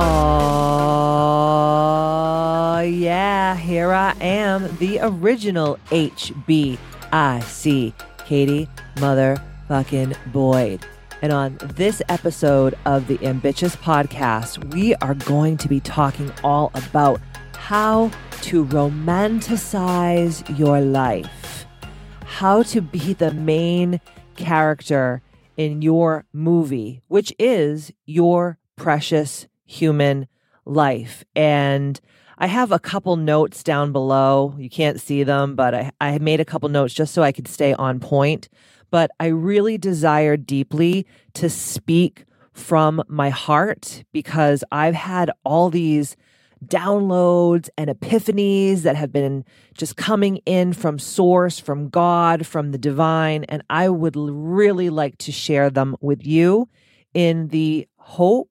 Oh, yeah, here I am, the original HBIC, Katie Motherfucking Boyd. And on this episode of the Ambitchious Podcast, we are going to be talking all about how to romanticize your life, how to be the main character in your movie, which is your precious human life. And I have a couple notes down below. You can't see them, but I, I made a couple notes just so I could stay on point. But I really desire deeply to speak from my heart because I've had all these downloads and epiphanies that have been just coming in from source, from God, from the divine. And I would really like to share them with you in the hope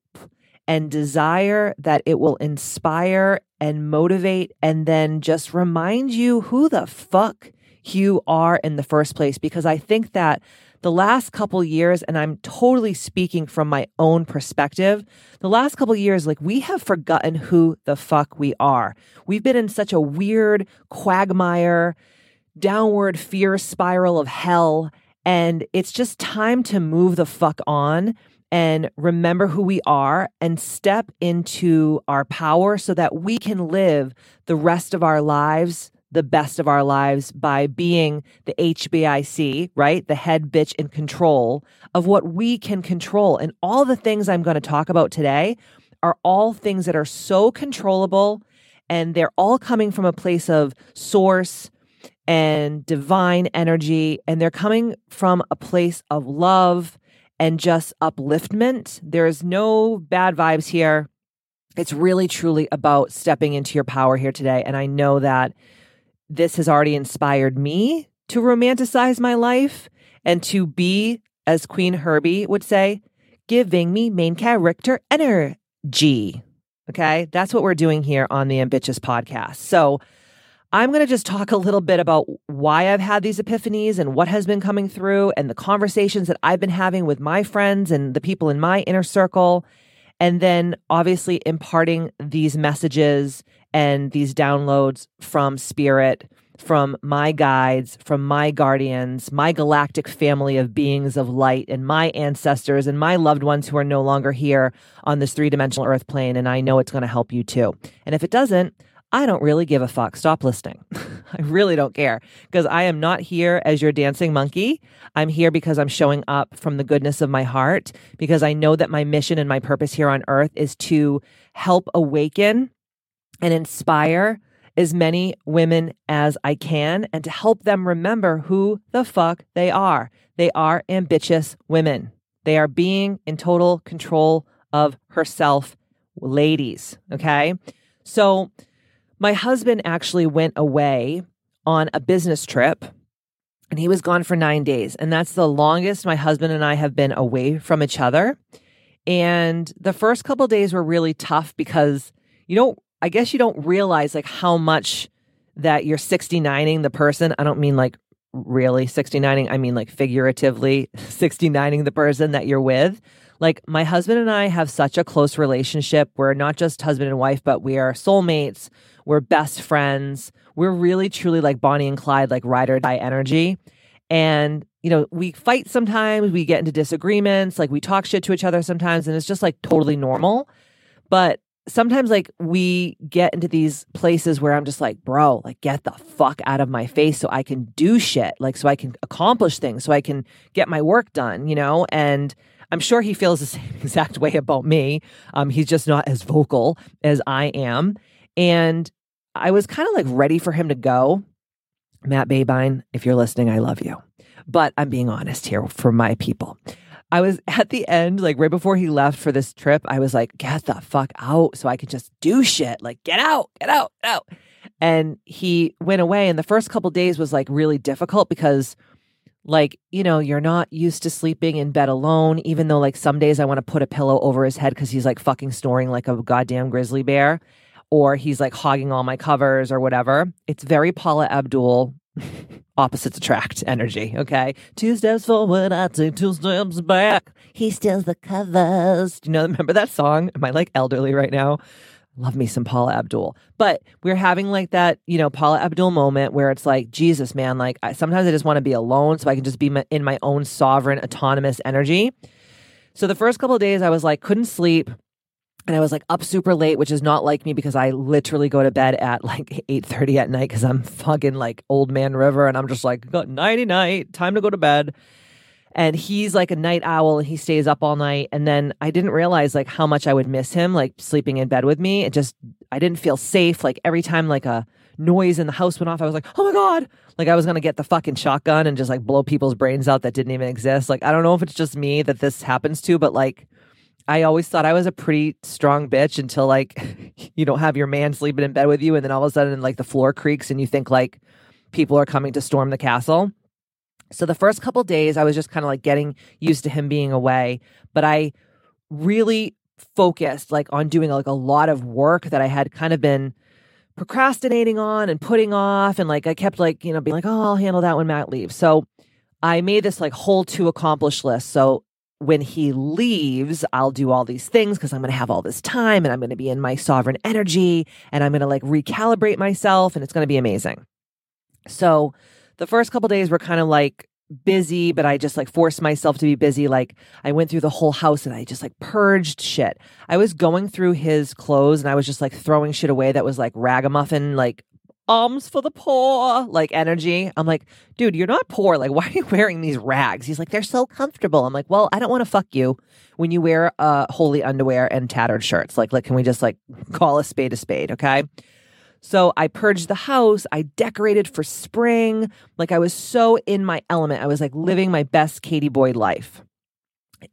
and desire that it will inspire and motivate and then just remind you who the fuck you are in the first place. Because I think that the last couple years, and I'm totally speaking from my own perspective, the last couple years, like we have forgotten who the fuck we are. We've been in such a weird quagmire, downward fear spiral of hell. And it's just time to move the fuck on and remember who we are and step into our power so that we can live the rest of our lives the best of our lives by being the HBIC, right? The head bitch in control of what we can control. And all the things I'm going to talk about today are all things that are so controllable and they're all coming from a place of source and divine energy and they're coming from a place of love and just upliftment. There's no bad vibes here. It's really truly about stepping into your power here today. And I know that this has already inspired me to romanticize my life and to be, as Queen Herbie would say, giving me main character energy. Okay. That's what we're doing here on the Ambitchious podcast. So, I'm going to just talk a little bit about why I've had these epiphanies and what has been coming through and the conversations that I've been having with my friends and the people in my inner circle. And then obviously imparting these messages and these downloads from spirit, from my guides, from my guardians, my galactic family of beings of light, and my ancestors and my loved ones who are no longer here on this three dimensional earth plane. And I know it's going to help you too. And if it doesn't, I don't really give a fuck. Stop listening. I really don't care because I am not here as your dancing monkey. I'm here because I'm showing up from the goodness of my heart because I know that my mission and my purpose here on earth is to help awaken and inspire as many women as I can and to help them remember who the fuck they are. They are ambitious women. They are being in total control of herself, ladies. Okay. So, my husband actually went away on a business trip and he was gone for nine days. And that's the longest my husband and I have been away from each other. And the first couple days were really tough because you don't, I guess you don't realize like how much that you're 69ing the person. I don't mean like really 69ing, I mean like figuratively 69ing the person that you're with. Like my husband and I have such a close relationship. We're not just husband and wife, but we are soulmates. We're best friends. We're really truly like Bonnie and Clyde, like ride or die energy. And, you know, we fight sometimes, we get into disagreements, like we talk shit to each other sometimes, and it's just like totally normal. But sometimes like we get into these places where I'm just like, bro, like get the fuck out of my face so I can do shit, like so I can accomplish things, so I can get my work done, you know? And I'm sure he feels the same exact way about me. Um, he's just not as vocal as I am. And I was kind of like ready for him to go. Matt Babine, if you're listening, I love you. But I'm being honest here for my people. I was at the end, like right before he left for this trip, I was like, get the fuck out so I could just do shit. Like, get out, get out, get out. And he went away. And the first couple days was like really difficult because, like, you know, you're not used to sleeping in bed alone, even though, like, some days I want to put a pillow over his head because he's like fucking snoring like a goddamn grizzly bear or he's like hogging all my covers or whatever. It's very Paula Abdul opposites attract energy. Okay. Two steps forward, I take two steps back. He steals the covers. Do you know, remember that song? Am I like elderly right now? Love me some Paula Abdul. But we're having like that, you know, Paula Abdul moment where it's like, Jesus, man, like I, sometimes I just want to be alone so I can just be my, in my own sovereign, autonomous energy. So the first couple of days I was like, couldn't sleep and I was like up super late, which is not like me because I literally go to bed at like eight thirty at night because I'm fucking like old man river, and I'm just like got nighty night, time to go to bed. And he's like a night owl, and he stays up all night. And then I didn't realize like how much I would miss him, like sleeping in bed with me. It just I didn't feel safe. Like every time like a noise in the house went off, I was like, oh my god, like I was gonna get the fucking shotgun and just like blow people's brains out that didn't even exist. Like I don't know if it's just me that this happens to, but like I always thought I was a pretty strong bitch until like you don't have your man sleeping in bed with you, and then all of a sudden like the floor creaks and you think like people are coming to storm the castle. So the first couple days I was just kind of like getting used to him being away, but I really focused like on doing like a lot of work that I had kind of been procrastinating on and putting off and like I kept like, you know, being like, "Oh, I'll handle that when Matt leaves." So I made this like whole to accomplish list. So when he leaves, I'll do all these things because I'm going to have all this time and I'm going to be in my sovereign energy and I'm going to like recalibrate myself and it's going to be amazing. So the first couple days were kind of like busy, but I just like forced myself to be busy. Like I went through the whole house and I just like purged shit. I was going through his clothes and I was just like throwing shit away that was like ragamuffin, like alms for the poor like energy. I'm like, dude, you're not poor. Like, why are you wearing these rags? He's like, they're so comfortable. I'm like, well, I don't want to fuck you when you wear uh holy underwear and tattered shirts. Like, like, can we just like call a spade a spade? Okay. So I purged the house. I decorated for spring. Like I was so in my element. I was like living my best Katie Boyd life.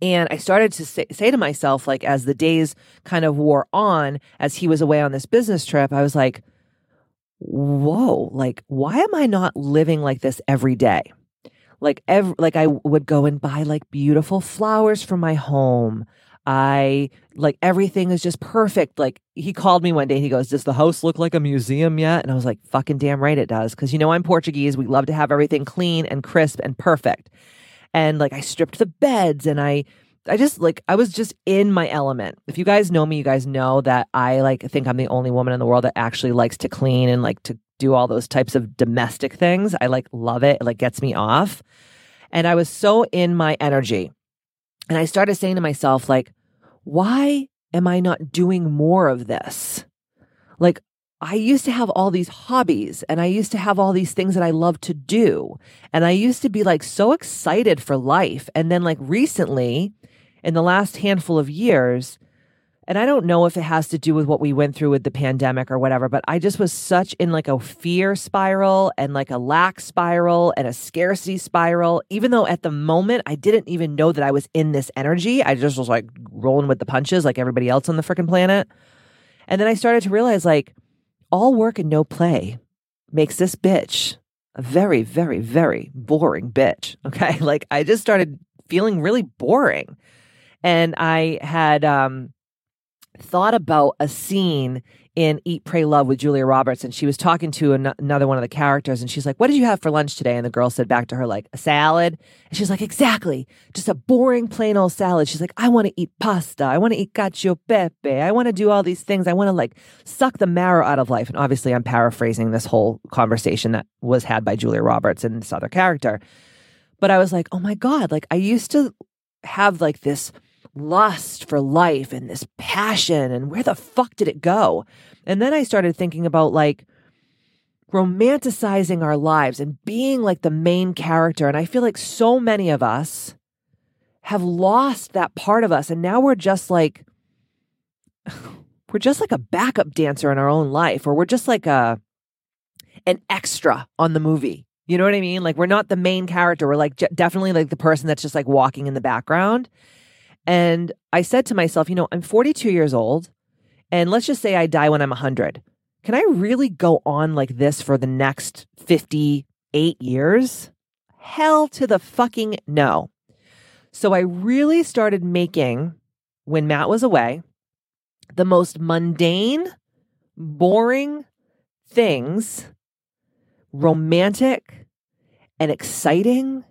And I started to say, say, to myself, like, as the days kind of wore on, as he was away on this business trip, I was like, whoa, like, why am I not living like this every day? Like, every, like I would go and buy like beautiful flowers for my home. I like everything is just perfect. Like he called me one day and he goes, Does the house look like a museum yet? And I was like, Fucking damn right it does. Cause you know, I'm Portuguese. We love to have everything clean and crisp and perfect. And like I stripped the beds and I I just like I was just in my element. If you guys know me, you guys know that I like think I'm the only woman in the world that actually likes to clean and like to do all those types of domestic things. I like love it. It like gets me off. And I was so in my energy. And I started saying to myself like, why am I not doing more of this? Like I used to have all these hobbies and I used to have all these things that I love to do. And I used to be like so excited for life. And then, like, recently, in the last handful of years, and I don't know if it has to do with what we went through with the pandemic or whatever, but I just was such in like a fear spiral and like a lack spiral and a scarcity spiral. Even though at the moment I didn't even know that I was in this energy, I just was like rolling with the punches like everybody else on the freaking planet. And then I started to realize like all work and no play makes this bitch a very, very, very boring bitch. Okay. Like I just started feeling really boring. And I had um, thought about a scene in Eat, Pray, Love with Julia Roberts, and she was talking to an- another one of the characters, and she's like, "What did you have for lunch today?" And the girl said back to her like, "A salad." And she's like, "Exactly, just a boring plain old salad." She's like, "I want to eat pasta. I want to eat cacio pepe. I want to do all these things. I want to like suck the marrow out of life." And obviously, I'm paraphrasing this whole conversation that was had by Julia Roberts and this other character, but I was like, "Oh my god!" Like I used to have like this lust for life and this passion and where the fuck did it go? And then I started thinking about like romanticizing our lives and being like the main character. And I feel like so many of us have lost that part of us. And now we're just like, we're just like a backup dancer in our own life, or we're just like a, an extra on the movie. You know what I mean? Like we're not the main character. We're like j- definitely like the person that's just like walking in the background. And I said to myself, you know, I'm 42 years old, and let's just say I die when I'm 100. Can I really go on like this for the next 58 years? Hell to the fucking no. So I really started making, when Matt was away, the most mundane, boring things romantic and exciting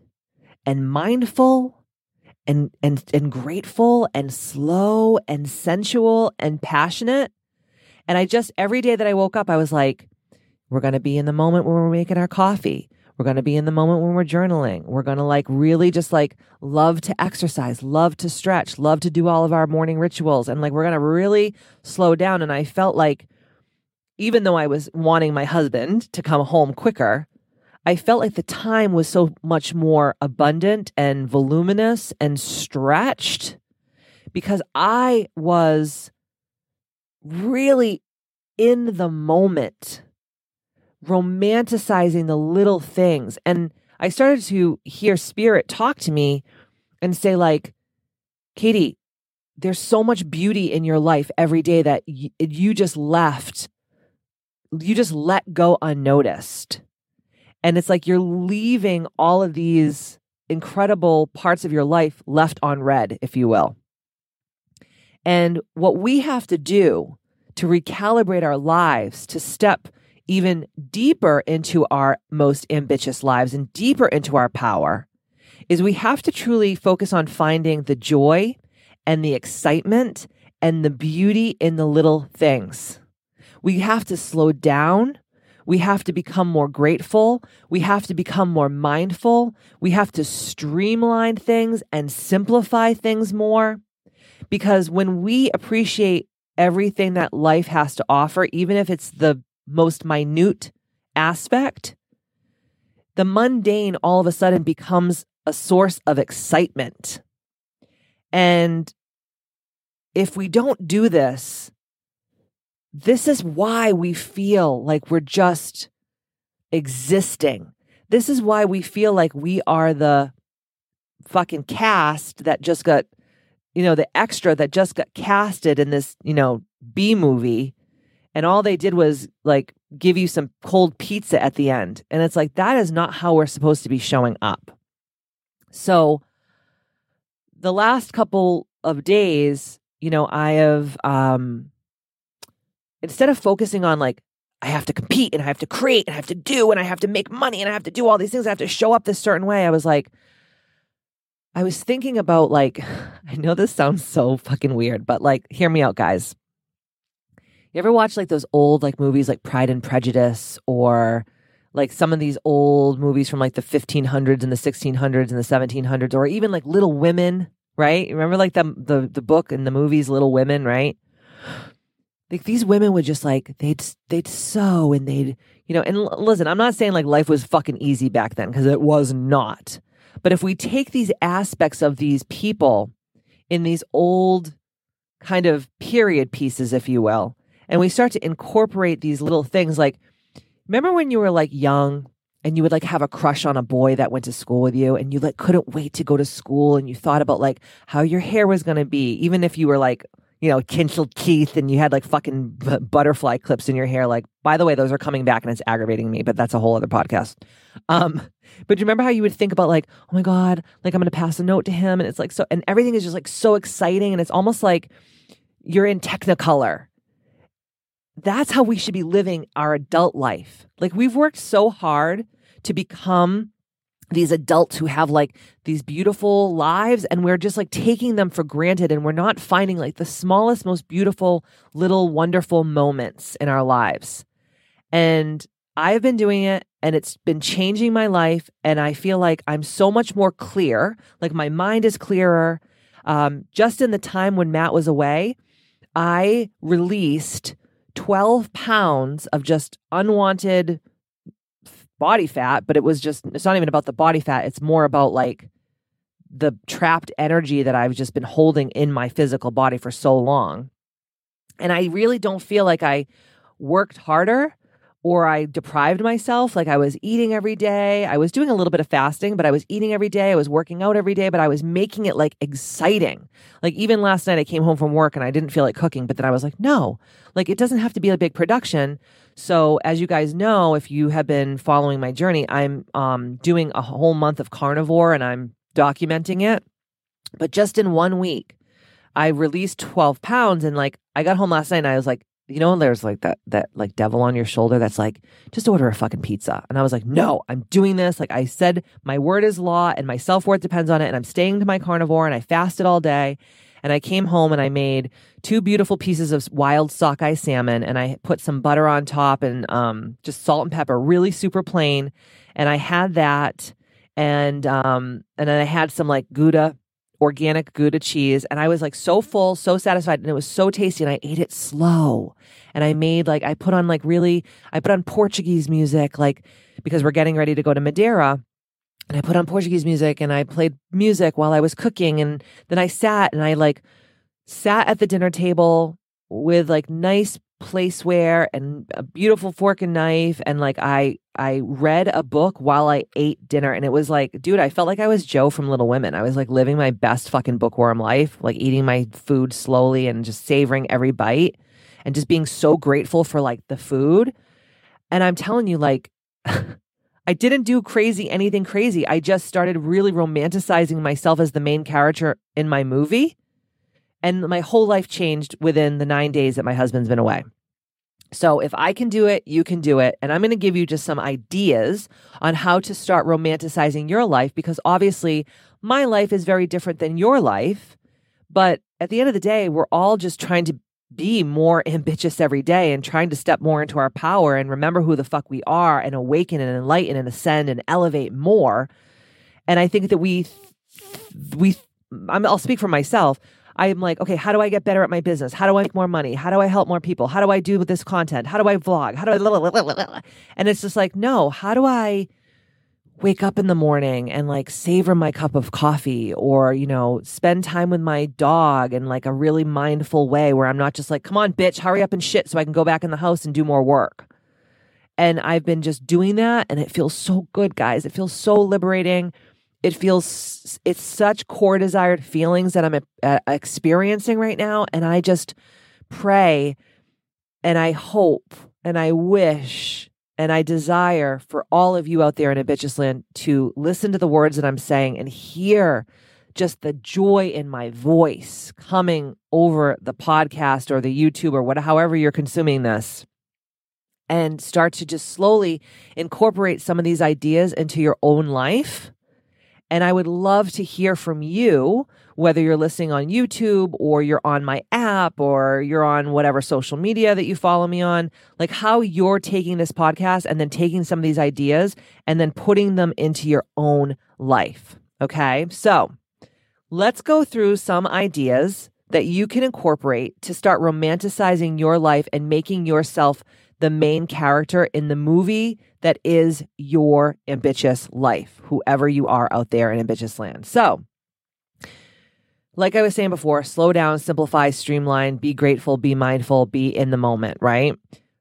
and mindful and and and grateful and slow and sensual and passionate. And i just every day that i woke up i was like we're to be in the moment when we're making our coffee. We're going to be in the moment when we're journaling. We're going to like really just like love to exercise love to stretch love to do all of our morning rituals. And like we're going to really slow down. And i felt like even though I was wanting my husband to come home quicker, I felt like the time was so much more abundant and voluminous and stretched because I was really in the moment, romanticizing the little things. And I started to hear spirit talk to me and say, like, Katie, there's so much beauty in your life every day that you just left you just let go unnoticed. And it's like you're leaving all of these incredible parts of your life left on red, if you will. And what we have to do to recalibrate our lives, to step even deeper into our most ambitious lives and deeper into our power, is we have to truly focus on finding the joy and the excitement and the beauty in the little things. We have to slow down. We have to become more grateful. We have to become more mindful. We have to streamline things and simplify things more. Because when we appreciate everything that life has to offer, even if it's the most minute aspect, the mundane all of a sudden becomes a source of excitement. And if we don't do this, this is why we feel like we're just existing. This is why we feel like we are the fucking cast that just got, you know, the extra that just got casted in this, you know, B movie. And all they did was like give you some cold pizza at the end. And it's like, that is not how we're supposed to be showing up. So the last couple of days, you know, I have, um, instead of focusing on like, I have to compete and I have to create and I have to do and I have to make money and I have to do all these things, I have to show up this certain way, I was like, I was thinking about like, I know this sounds so fucking weird, but like, hear me out, guys. You ever watch like those old like movies like Pride and Prejudice or like some of these old movies from like the 1500s and the 1600s and the 1700s or even like Little Women, right? Remember like the the the book and the movies Little Women, right? Like these women would just like they'd they'd sew and they'd you know and l- listen i'm not saying like life was fucking easy back then because it was not. But if we take these aspects of these people in these old kind of period pieces if you will and we start to incorporate these little things like remember when you were like young and you would like have a crush on a boy that went to school with you and you like couldn't wait to go to school and you thought about like how your hair was going to be even if you were like you know, Kinchel teeth and you had like fucking b- butterfly clips in your hair. Like, by the way, those are coming back and it's aggravating me, but that's a whole other podcast. Um, but do you remember how you would think about like, oh my God, like I'm going to pass a note to him. And it's like, so, and everything is just like so exciting. And it's almost like you're in Technicolor. That's how we should be living our adult life. Like we've worked so hard to become these adults who have like these beautiful lives and we're just like taking them for granted and we're not finding like the smallest most beautiful little wonderful moments in our lives. And i've been doing it and it's been changing my life and i feel like i'm so much more clear like my mind is clearer. Um, just in the time when matt was away i released 12 pounds of just unwanted body fat, but it was just, it's not even about the body fat. It's more about like the trapped energy that I've just been holding in my physical body for so long. And I really don't feel like I worked harder or I deprived myself. Like I was eating every day. I was doing a little bit of fasting, but I was eating every day. I was working out every day, but I was making it like exciting. Like even last night, I came home from work and I didn't feel like cooking, but then I was like, no, like it doesn't have to be a big production. So as you guys know, if you have been following my journey, I'm um, doing a whole month of carnivore and I'm documenting it. But just in one week, I released 12 pounds and like I got home last night and I was like, you know, there's like that that like devil on your shoulder that's like, just order a fucking pizza. And I was like, no, I'm doing this. Like I said, my word is law and my self-worth depends on it. And I'm staying to my carnivore and I fasted all day. And I came home and I made two beautiful pieces of wild sockeye salmon and I put some butter on top and um, just salt and pepper, really super plain. And I had that and um, and then I had some like Gouda organic Gouda cheese. And I was like so full, so satisfied. And it was so tasty. And I ate it slow. And I made like, I put on like really, I put on Portuguese music, like, because we're getting ready to go to Madeira. And I put on Portuguese music and I played music while I was cooking. And then I sat and I like sat at the dinner table with like nice placeware and a beautiful fork and knife and like I I read a book while I ate dinner and it was like dude I felt like I was Jo from Little Women. I was like living my best fucking bookworm life, like eating my food slowly and just savoring every bite and just being so grateful for like the food. And I'm telling you like I didn't do crazy anything crazy. I just started really romanticizing myself as the main character in my movie and my whole life changed within the nine days that my husband's been away. So if I can do it, you can do it. And I'm going to give you just some ideas on how to start romanticizing your life because obviously my life is very different than your life. But at the end of the day, we're all just trying to be more ambitious every day and trying to step more into our power and remember who the fuck we are and awaken and enlighten and ascend and elevate more. And I think that we, we, I'll speak for myself. I'm like, okay, how do I get better at my business? How do I make more money? How do I help more people? How do I do this content? How do I vlog? How do I, and it's just like, no, how do I wake up in the morning and like savor my cup of coffee or, you know, spend time with my dog in like a really mindful way where I'm not just like, come on, bitch, hurry up and shit so I can go back in the house and do more work. And I've been just doing that and it feels so good, guys. It feels so liberating it feels it's such core desired feelings that I'm uh, experiencing right now and I just pray and I hope and I wish and I desire for all of you out there in Ambitchious Land to listen to the words that I'm saying and hear just the joy in my voice coming over the podcast or the YouTube or whatever, however you're consuming this and start to just slowly incorporate some of these ideas into your own life and I would love to hear from you, whether you're listening on YouTube or you're on my app or you're on whatever social media that you follow me on, like how you're taking this podcast and then taking some of these ideas and then putting them into your own life. Okay. So let's go through some ideas that you can incorporate to start romanticizing your life and making yourself the main character in the movie that is your ambitious life, whoever you are out there in ambitchious land. So, like I was saying before, slow down, simplify, streamline, be grateful, be mindful, be in the moment, right?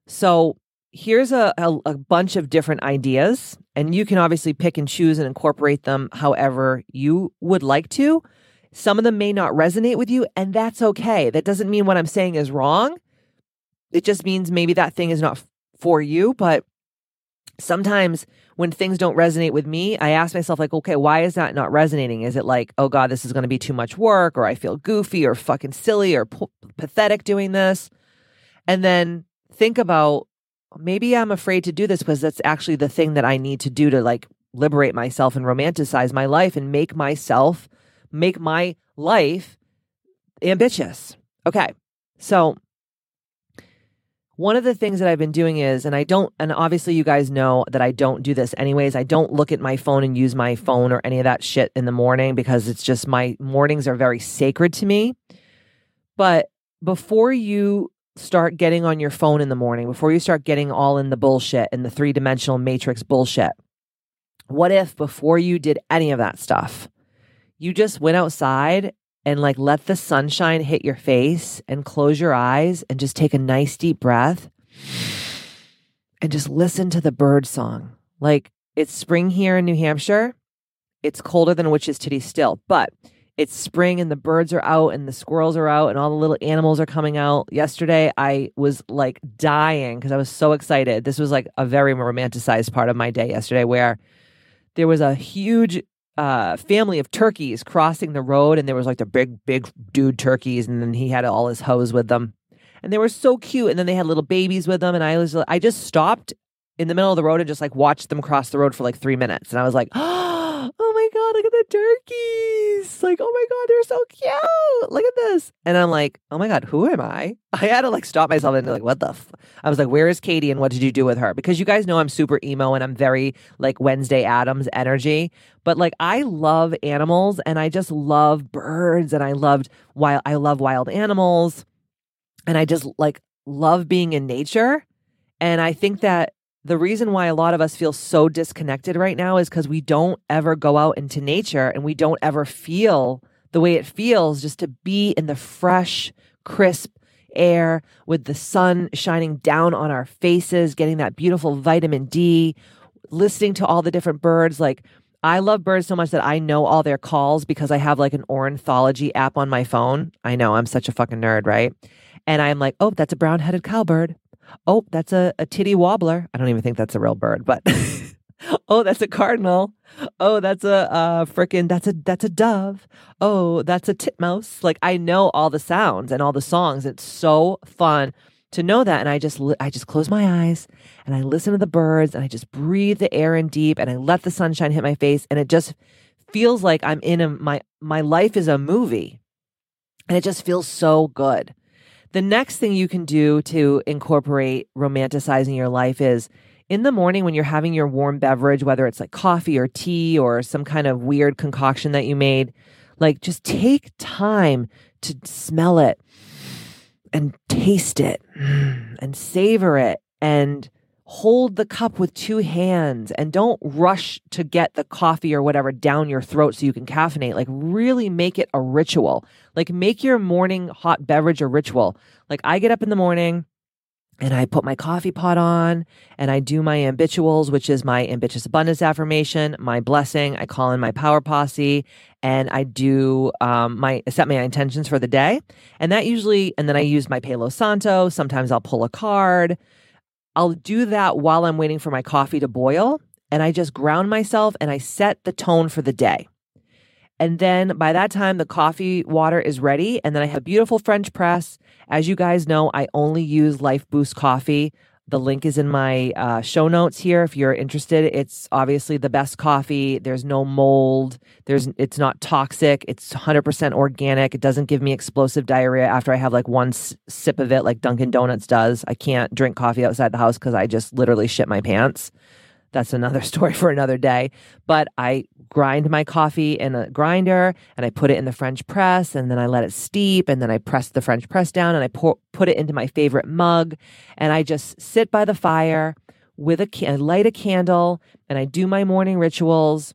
So, here's a, a, a, bunch of different ideas, and you can obviously pick and choose and incorporate them however you would like to. Some of them may not resonate with you, and that's okay. That doesn't mean what I'm saying is wrong. It just means maybe that thing is not for you. But sometimes when things don't resonate with me, I ask myself, like, okay, why is that not resonating? Is it like, oh God, this is going to be too much work, or I feel goofy, or fucking silly, or p- pathetic doing this? And then think about maybe I'm afraid to do this because that's actually the thing that I need to do to like liberate myself and romanticize my life and make myself, make my life ambitious. Okay. So one of the things that I've been doing is, and I don't, and obviously you guys know that I don't do this anyways. I don't look at my phone and use my phone or any of that shit in the morning because it's just my mornings are very sacred to me. But before you start getting on your phone in the morning, before you start getting all in the bullshit and the three dimensional matrix bullshit, what if before you did any of that stuff, you just went outside and like let the sunshine hit your face and close your eyes and just take a nice deep breath and just listen to the bird song. Like it's spring here in New Hampshire. It's colder than witch's titty still, but it's spring and the birds are out and the squirrels are out and all the little animals are coming out. Yesterday, I was like dying because I was so excited. This was like a very romanticized part of my day yesterday where there was a huge uh, family of turkeys crossing the road and there was like the big, big dude turkeys and then he had all his hoes with them. And they were so cute. And then they had little babies with them. And I was, I just stopped in the middle of the road and just like watched them cross the road for like three minutes. And I was like, oh God, look at the turkeys. Like, oh my God, they're so cute. Look at this. And I'm like, oh my God, who am I? I had to like stop myself and be like, what the? F-? I was like, where is Katie and what did you do with her? Because you guys know I'm super emo and I'm very like Wednesday Addams energy. But like, I love animals and I just love birds and I loved wild, I love wild animals and I just like love being in nature. And I think that the reason why a lot of us feel so disconnected right now is because we don't ever go out into nature and we don't ever feel the way it feels just to be in the fresh, crisp air with the sun shining down on our faces, getting that beautiful vitamin D, listening to all the different birds. Like, I love birds so much that I know all their calls because I have like an ornithology app on my phone. I know I'm such a fucking nerd, right? And I'm like, oh, that's a brown headed cowbird. Oh, that's a, a titty wobbler. I don't even think that's a real bird, but oh, that's a cardinal. Oh, that's a uh freaking that's a that's a dove. Oh, that's a titmouse. Like I know all the sounds and all the songs. It's so fun to know that and I just I just close my eyes and I listen to the birds and I just breathe the air in deep and I let the sunshine hit my face and it just feels like I'm in a my my life is a movie. And it just feels so good. The next thing you can do to incorporate romanticizing your life is in the morning when you're having your warm beverage, whether it's like coffee or tea or some kind of weird concoction that you made, like just take time to smell it and taste it and savor it and hold the cup with two hands and don't rush to get the coffee or whatever down your throat so you can caffeinate. Like, really make it a ritual. Like, make your morning hot beverage a ritual. Like, I get up in the morning and I put my coffee pot on and I do my ambituals, which is my ambitious abundance affirmation, my blessing. I call in my power posse and I do um, my set my intentions for the day. And that usually, and then I use my Palo Santo. Sometimes I'll pull a card. I'll do that while I'm waiting for my coffee to boil. And I just ground myself and I set the tone for the day. And then by that time, the coffee water is ready. And then I have beautiful French press. As you guys know, I only use Lifeboost coffee. The link is in my uh, show notes here if you're interested. It's obviously the best coffee. There's no mold. There's it's not toxic. It's 100% organic. It doesn't give me explosive diarrhea after I have like one s- sip of it like Dunkin Donuts does. I can't drink coffee outside the house cuz I just literally shit my pants. That's another story for another day. But I grind my coffee in a grinder and I put it in the French press and then I let it steep and then I press the French press down and I pour, put it into my favorite mug and I just sit by the fire with a I light a candle and I do my morning rituals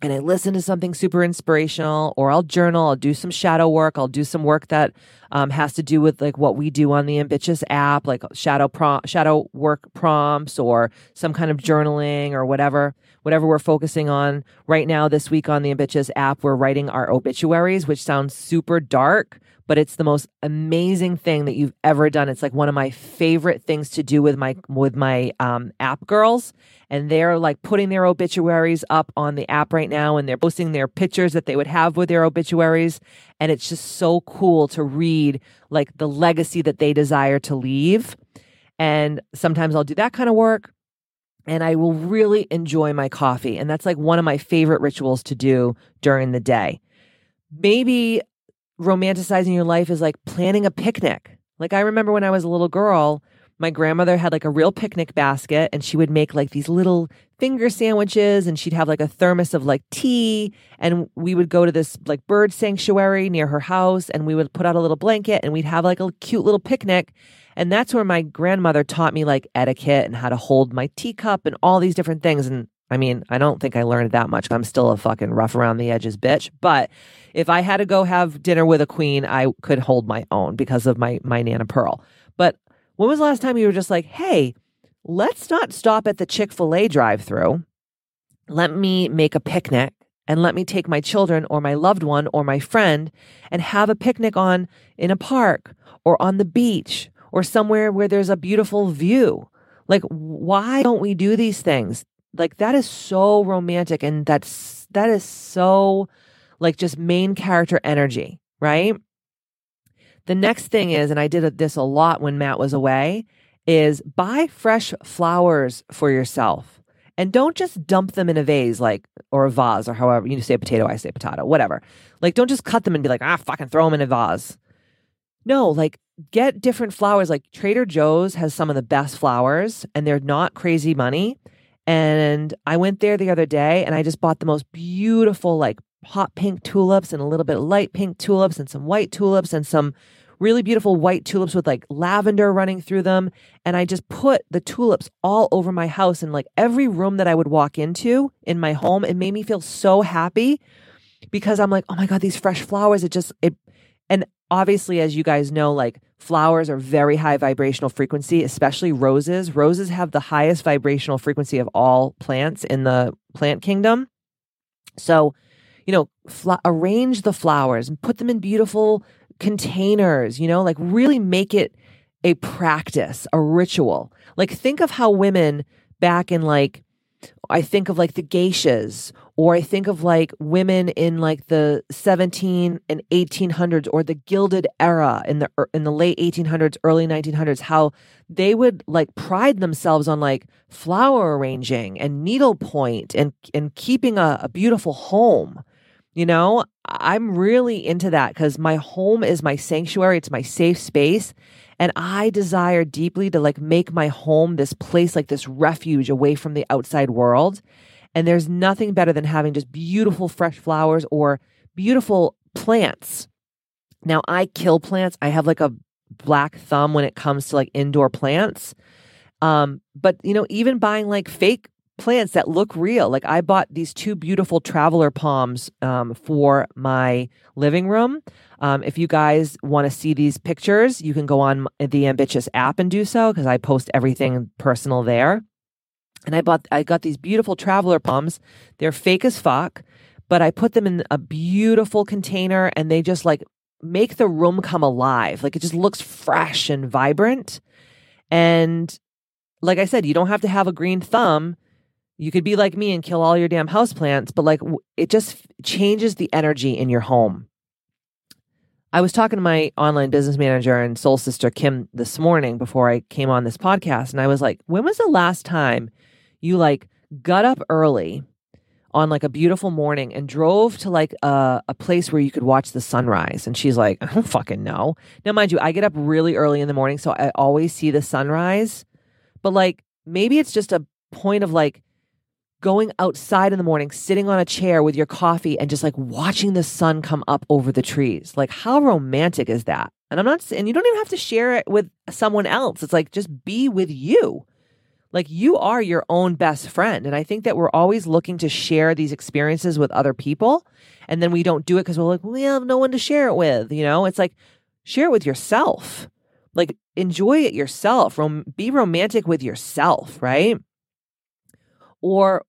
and I listen to something super inspirational, or I'll journal, I'll do some shadow work, I'll do some work that um, has to do with like what we do on the Ambitchious app, like shadow prom- shadow work prompts, or some kind of journaling, or whatever, whatever we're focusing on right now. This week on the Ambitchious app, we're writing our obituaries, which sounds super dark, but it's the most amazing thing that you've ever done. It's like one of my favorite things to do with my with my um, app girls, and they're like putting their obituaries up on the app right now, and they're posting their pictures that they would have with their obituaries, and it's just so cool to read like the legacy that they desire to leave. And sometimes I'll do that kind of work and I will really enjoy my coffee. And that's like one of my favorite rituals to do during the day. Maybe romanticizing your life is like planning a picnic. Like I remember when I was a little girl, my grandmother had like a real picnic basket and she would make like these little finger sandwiches and she'd have like a thermos of like tea and we would go to this like bird sanctuary near her house and we would put out a little blanket and we'd have like a cute little picnic and that's where my grandmother taught me like etiquette and how to hold my teacup and all these different things and I mean, I don't think I learned that much. I'm still a fucking rough around the edges bitch. But if I had to go have dinner with a queen, I could hold my own because of my my Nana Pearl. But when was the last time you were just like, hey, let's not stop at the Chick fil A drive through. Let me make a picnic and let me take my children or my loved one or my friend and have a picnic on in a park or on the beach or somewhere where there's a beautiful view. Like, why don't we do these things? Like, that is so romantic and that's, that is so like just main character energy, right? The next thing is, and I did this a lot when Matt was away, is buy fresh flowers for yourself. And don't just dump them in a vase, like, or a vase, or however you say potato, I say potato, whatever. Like, don't just cut them and be like, ah, fucking throw them in a vase. No, like, get different flowers. Like, Trader Joe's has some of the best flowers, and they're not crazy money. And I went there the other day and I just bought the most beautiful, like, hot pink tulips and a little bit of light pink tulips and some white tulips and some really beautiful white tulips with like lavender running through them. And I just put the tulips all over my house and like every room that I would walk into in my home. It made me feel so happy because I'm like, oh my God, these fresh flowers. It just, it, and obviously, as you guys know, like flowers are very high vibrational frequency, especially roses. Roses have the highest vibrational frequency of all plants in the plant kingdom. So, you know, fl- arrange the flowers and put them in beautiful containers, you know, like really make it a practice, a ritual. Like think of how women back in like I think of like the geishas or I think of like women in like the 17 and 1800s or the gilded era in the in the late 1800s early 1900s how they would like pride themselves on like flower arranging and needlepoint and and keeping a, a beautiful home you know, I'm really into that because my home is my sanctuary, it's my safe space. And I desire deeply to like make my home this place, like this refuge away from the outside world. And there's nothing better than having just beautiful fresh flowers or beautiful plants. Now, I kill plants. I have like a black thumb when it comes to like indoor plants. Um, but you know, even buying like fake plants that look real. Like I bought these two beautiful traveler palms um, for my living room. Um, if you guys want to see these pictures, you can go on the Ambitchious app and do so because I post everything personal there. And I bought, I got these beautiful traveler palms. They're fake as fuck, but I put them in a beautiful container and they just like make the room come alive. Like it just looks fresh and vibrant. And like I said, you don't have to have a green thumb you could be like me and kill all your damn houseplants, but like it just changes the energy in your home. I was talking to my online business manager and soul sister Kim this morning before I came on this podcast and I was like, "When was the last time you like got up early on like a beautiful morning and drove to like a, a place where you could watch the sunrise?" And she's like, "I don't fucking know." Now, mind you, I get up really early in the morning, so I always see the sunrise. But like maybe it's just a point of like going outside in the morning, sitting on a chair with your coffee and just like watching the sun come up over the trees. Like, how romantic is that? And I'm not, and you don't even have to share it with someone else. It's like, just be with you. Like, you are your own best friend. And I think that we're always looking to share these experiences with other people. And then we don't do it because we're like, we have no one to share it with. You know, it's like, share it with yourself. Like, enjoy it yourself. Rom- be romantic with yourself, right? Or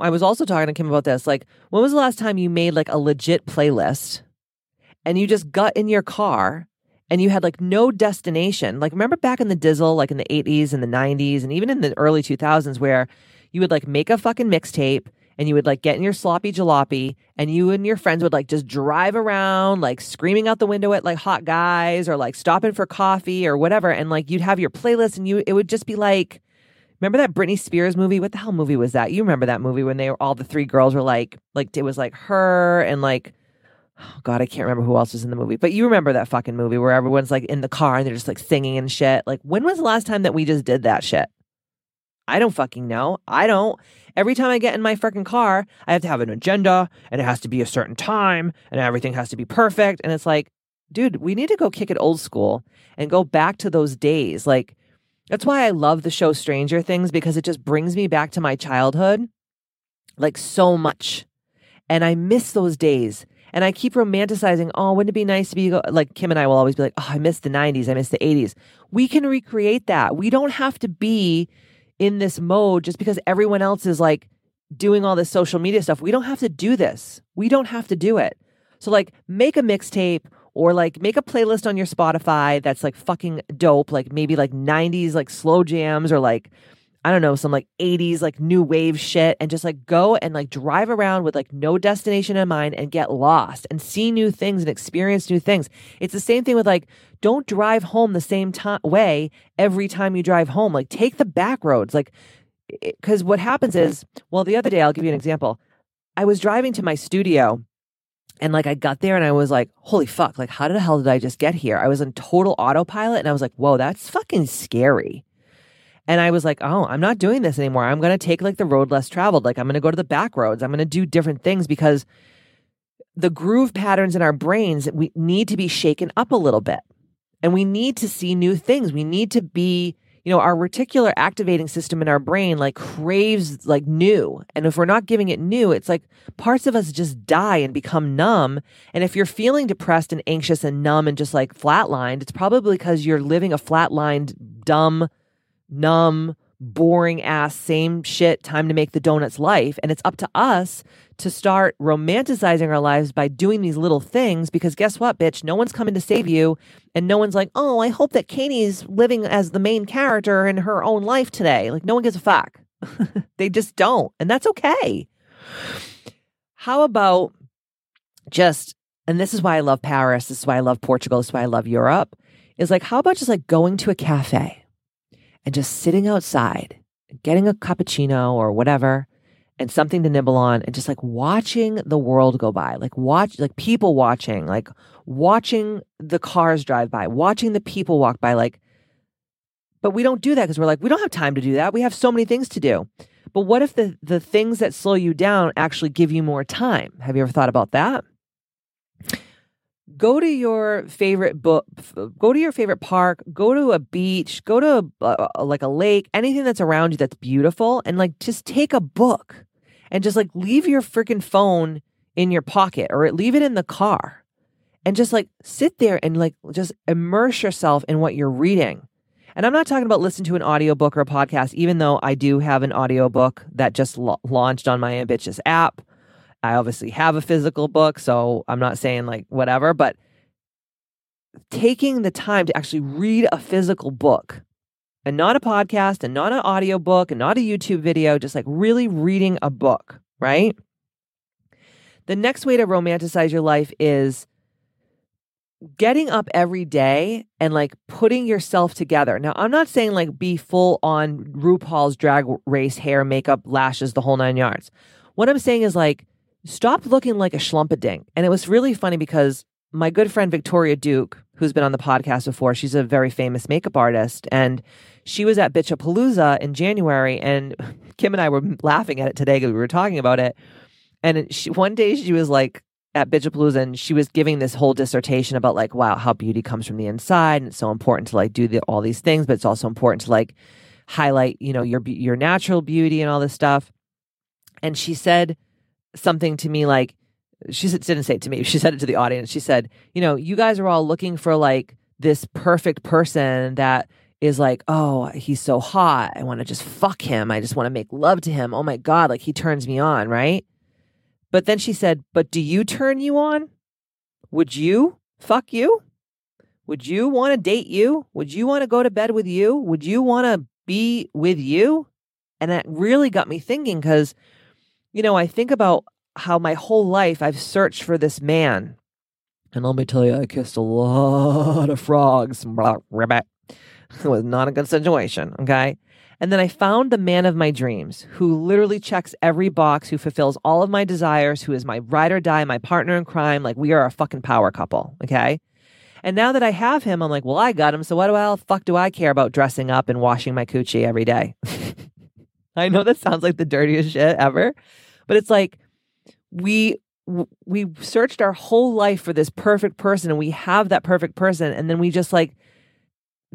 I was also talking to Kim about this. Like, when was the last time you made like a legit playlist and you just got in your car and you had like no destination? Like, remember back in the Dizzle, like in the 80s and the 90s and even in the early 2000s, where you would like make a fucking mixtape and you would like get in your sloppy jalopy and you and your friends would like just drive around like screaming out the window at like hot guys or like stopping for coffee or whatever and like you'd have your playlist and you it would just be like Remember that Britney Spears movie? What the hell movie was that? You remember that movie when they were all the three girls were like, like it was like her and like, oh God, I can't remember who else was in the movie. But you remember that fucking movie where everyone's like in the car and they're just like singing and shit. Like, when was the last time that we just did that shit? I don't fucking know. I don't. Every time I get in my freaking car, I have to have an agenda and it has to be a certain time and everything has to be perfect. And it's like, dude, we need to go kick it old school and go back to those days. Like, that's why I love the show Stranger Things because it just brings me back to my childhood like so much. And I miss those days. And I keep romanticizing, oh, wouldn't it be nice to be like Kim and I will always be like, oh, I miss the 90s, I miss the 80s. We can recreate that. We don't have to be in this mode just because everyone else is like doing all this social media stuff. We don't have to do this. We don't have to do it. So like make a mixtape or like make a playlist on your Spotify that's like fucking dope, like maybe like 90s like slow jams or like I don't know, some like 80s like new wave shit and just like go and like drive around with like no destination in mind and get lost and see new things and experience new things. It's the same thing with like don't drive home the same way every time you drive home. Like take the back roads. Like cuz what happens is, well the other day I'll give you an example. I was driving to my studio and like I got there and I was like, holy fuck, like how the hell did I just get here? I was in total autopilot and I was like, whoa, that's fucking scary. And I was like, oh, I'm not doing this anymore. I'm going to take like the road less traveled. Like I'm going to go to the back roads. I'm going to do different things because the groove patterns in our brains we need to be shaken up a little bit. And we need to see new things. We need to be, you know, our reticular activating system in our brain like craves like new. And if we're not giving it new, it's like parts of us just die and become numb. And if you're feeling depressed and anxious and numb and just like flatlined, it's probably because you're living a flatlined, dumb, numb, boring ass, same shit, time to make the donuts life. And it's up to us to start romanticizing our lives by doing these little things because guess what, bitch? No one's coming to save you. And no one's like, oh, I hope that Katie's living as the main character in her own life today. Like, no one gives a fuck. they just don't. And that's okay. How about just, and this is why I love Paris, this is why I love Portugal, this is why I love Europe, is like, how about just like going to a cafe? and just sitting outside, getting a cappuccino or whatever and something to nibble on and just like watching the world go by, like watch, like people watching, like watching the cars drive by, watching the people walk by, like, but we don't do that because we're like, we don't have time to do that. We have so many things to do. But what if the, the things that slow you down actually give you more time? Have you ever thought about that? go to your favorite book go to your favorite park go to a beach go to a, like a lake anything that's around you that's beautiful and like just take a book and just like leave your freaking phone in your pocket or leave it in the car and just like sit there and like just immerse yourself in what you're reading. And i'm not talking about listen to an audiobook or a podcast even though i do have an audiobook that just lo- launched on my ambitchious app. I obviously have a physical book, so I'm not saying like whatever, but taking the time to actually read a physical book and not a podcast and not an audio book and not a YouTube video, just like really reading a book, right? The next way to romanticize your life is getting up every day and like putting yourself together. Now, I'm not saying like be full on RuPaul's drag race hair, makeup, lashes, the whole nine yards. What I'm saying is like stop looking like a schlumpadink. And it was really funny because my good friend Victoria Duke, who's been on the podcast before, she's a very famous makeup artist. And she was at Bitchapalooza in January. And Kim and I were laughing at it today because we were talking about it. And she, one day she was like, at Bitchapalooza and she was giving this whole dissertation about like wow how beauty comes from the inside and it's so important to like do the, all these things but it's also important to like highlight you know your your natural beauty and all this stuff and she said something to me like she didn't say it to me. She said it to the audience. She said, "You know, you guys are all looking for like this perfect person that is like, oh, he's so hot. I want to just fuck him. I just want to make love to him. Oh my god, like he turns me on, right?" But then she said, "But do you turn you on? Would you fuck you? Would you want to date you? Would you want to go to bed with you? Would you want to be with you?" And that really got me thinking because you know, I think about how my whole life I've searched for this man. And let me tell you, I kissed a lot of frogs. It was not a good situation. Okay. And then I found the man of my dreams who literally checks every box, who fulfills all of my desires, who is my ride or die, my partner in crime. Like we are a fucking power couple. Okay. And now that I have him, I'm like, well, I got him. So what do the fuck do I care about dressing up and washing my coochie every day? I know that sounds like the dirtiest shit ever, but it's like we we searched our whole life for this perfect person and we have that perfect person and then we just like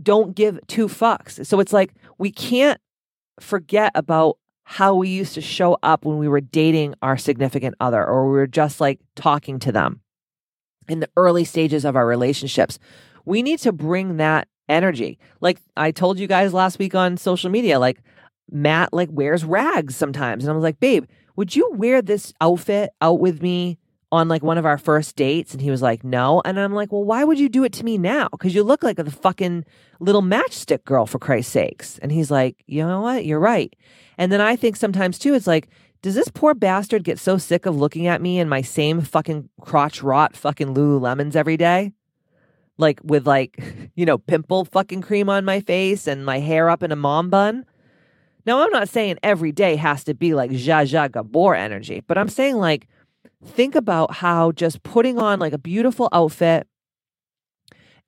don't give two fucks. So it's like we can't forget about how we used to show up when we were dating our significant other or we were just like talking to them in the early stages of our relationships. We need to bring that energy. Like I told you guys last week on social media, like Matt like wears rags sometimes. And I was like, babe, would you wear this outfit out with me on like one of our first dates? And he was like, no. And I'm like, well, why would you do it to me now? Because you look like the fucking little matchstick girl, for Christ's sakes. And he's like, you know what? You're right. And then I think sometimes too, it's like, does this poor bastard get so sick of looking at me in my same fucking crotch rot fucking Lululemons every day? Like with like, you know, pimple fucking cream on my face and my hair up in a mom bun. Now, I'm not saying every day has to be like Zsa Zsa Gabor energy, but I'm saying like, think about how just putting on like a beautiful outfit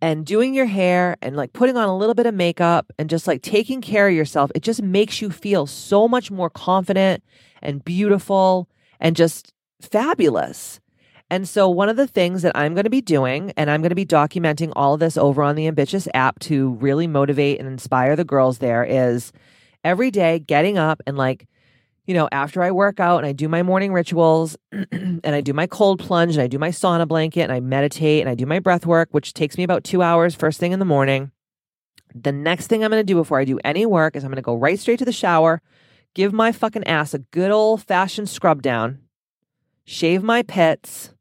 and doing your hair and like putting on a little bit of makeup and just like taking care of yourself, it just makes you feel so much more confident and beautiful and just fabulous. And so, one of the things that I'm going to be doing, and I'm going to be documenting all of this over on the Ambitchious app to really motivate and inspire the girls there, is every day getting up and like, you know, after I work out and I do my morning rituals and I do my cold plunge and I do my sauna blanket and I meditate and I do my breath work, which takes me about two hours first thing in the morning. The next thing I'm going to do before I do any work is I'm going to go right straight to the shower, give my fucking ass a good old fashioned scrub down, shave my pits,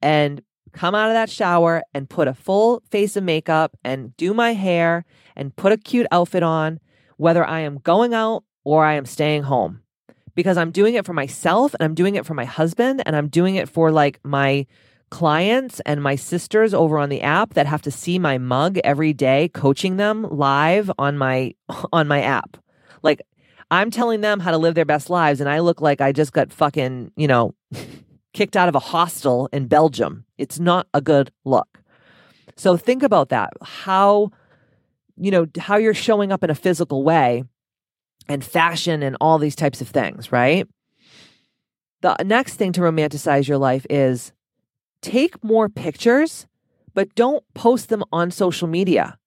and come out of that shower and put a full face of makeup and do my hair and put a cute outfit on, whether I am going out or I am staying home. Because I'm doing it for myself and I'm doing it for my husband and I'm doing it for like my clients and my sisters over on the app that have to see my mug every day coaching them live on my on my app. Like I'm telling them how to live their best lives and I look like I just got fucking, you know, kicked out of a hostel in Belgium. It's not a good look. So think about that. How, you know, how you're showing up in a physical way and fashion and all these types of things, right? The next thing to romanticize your life is take more pictures, but don't post them on social media.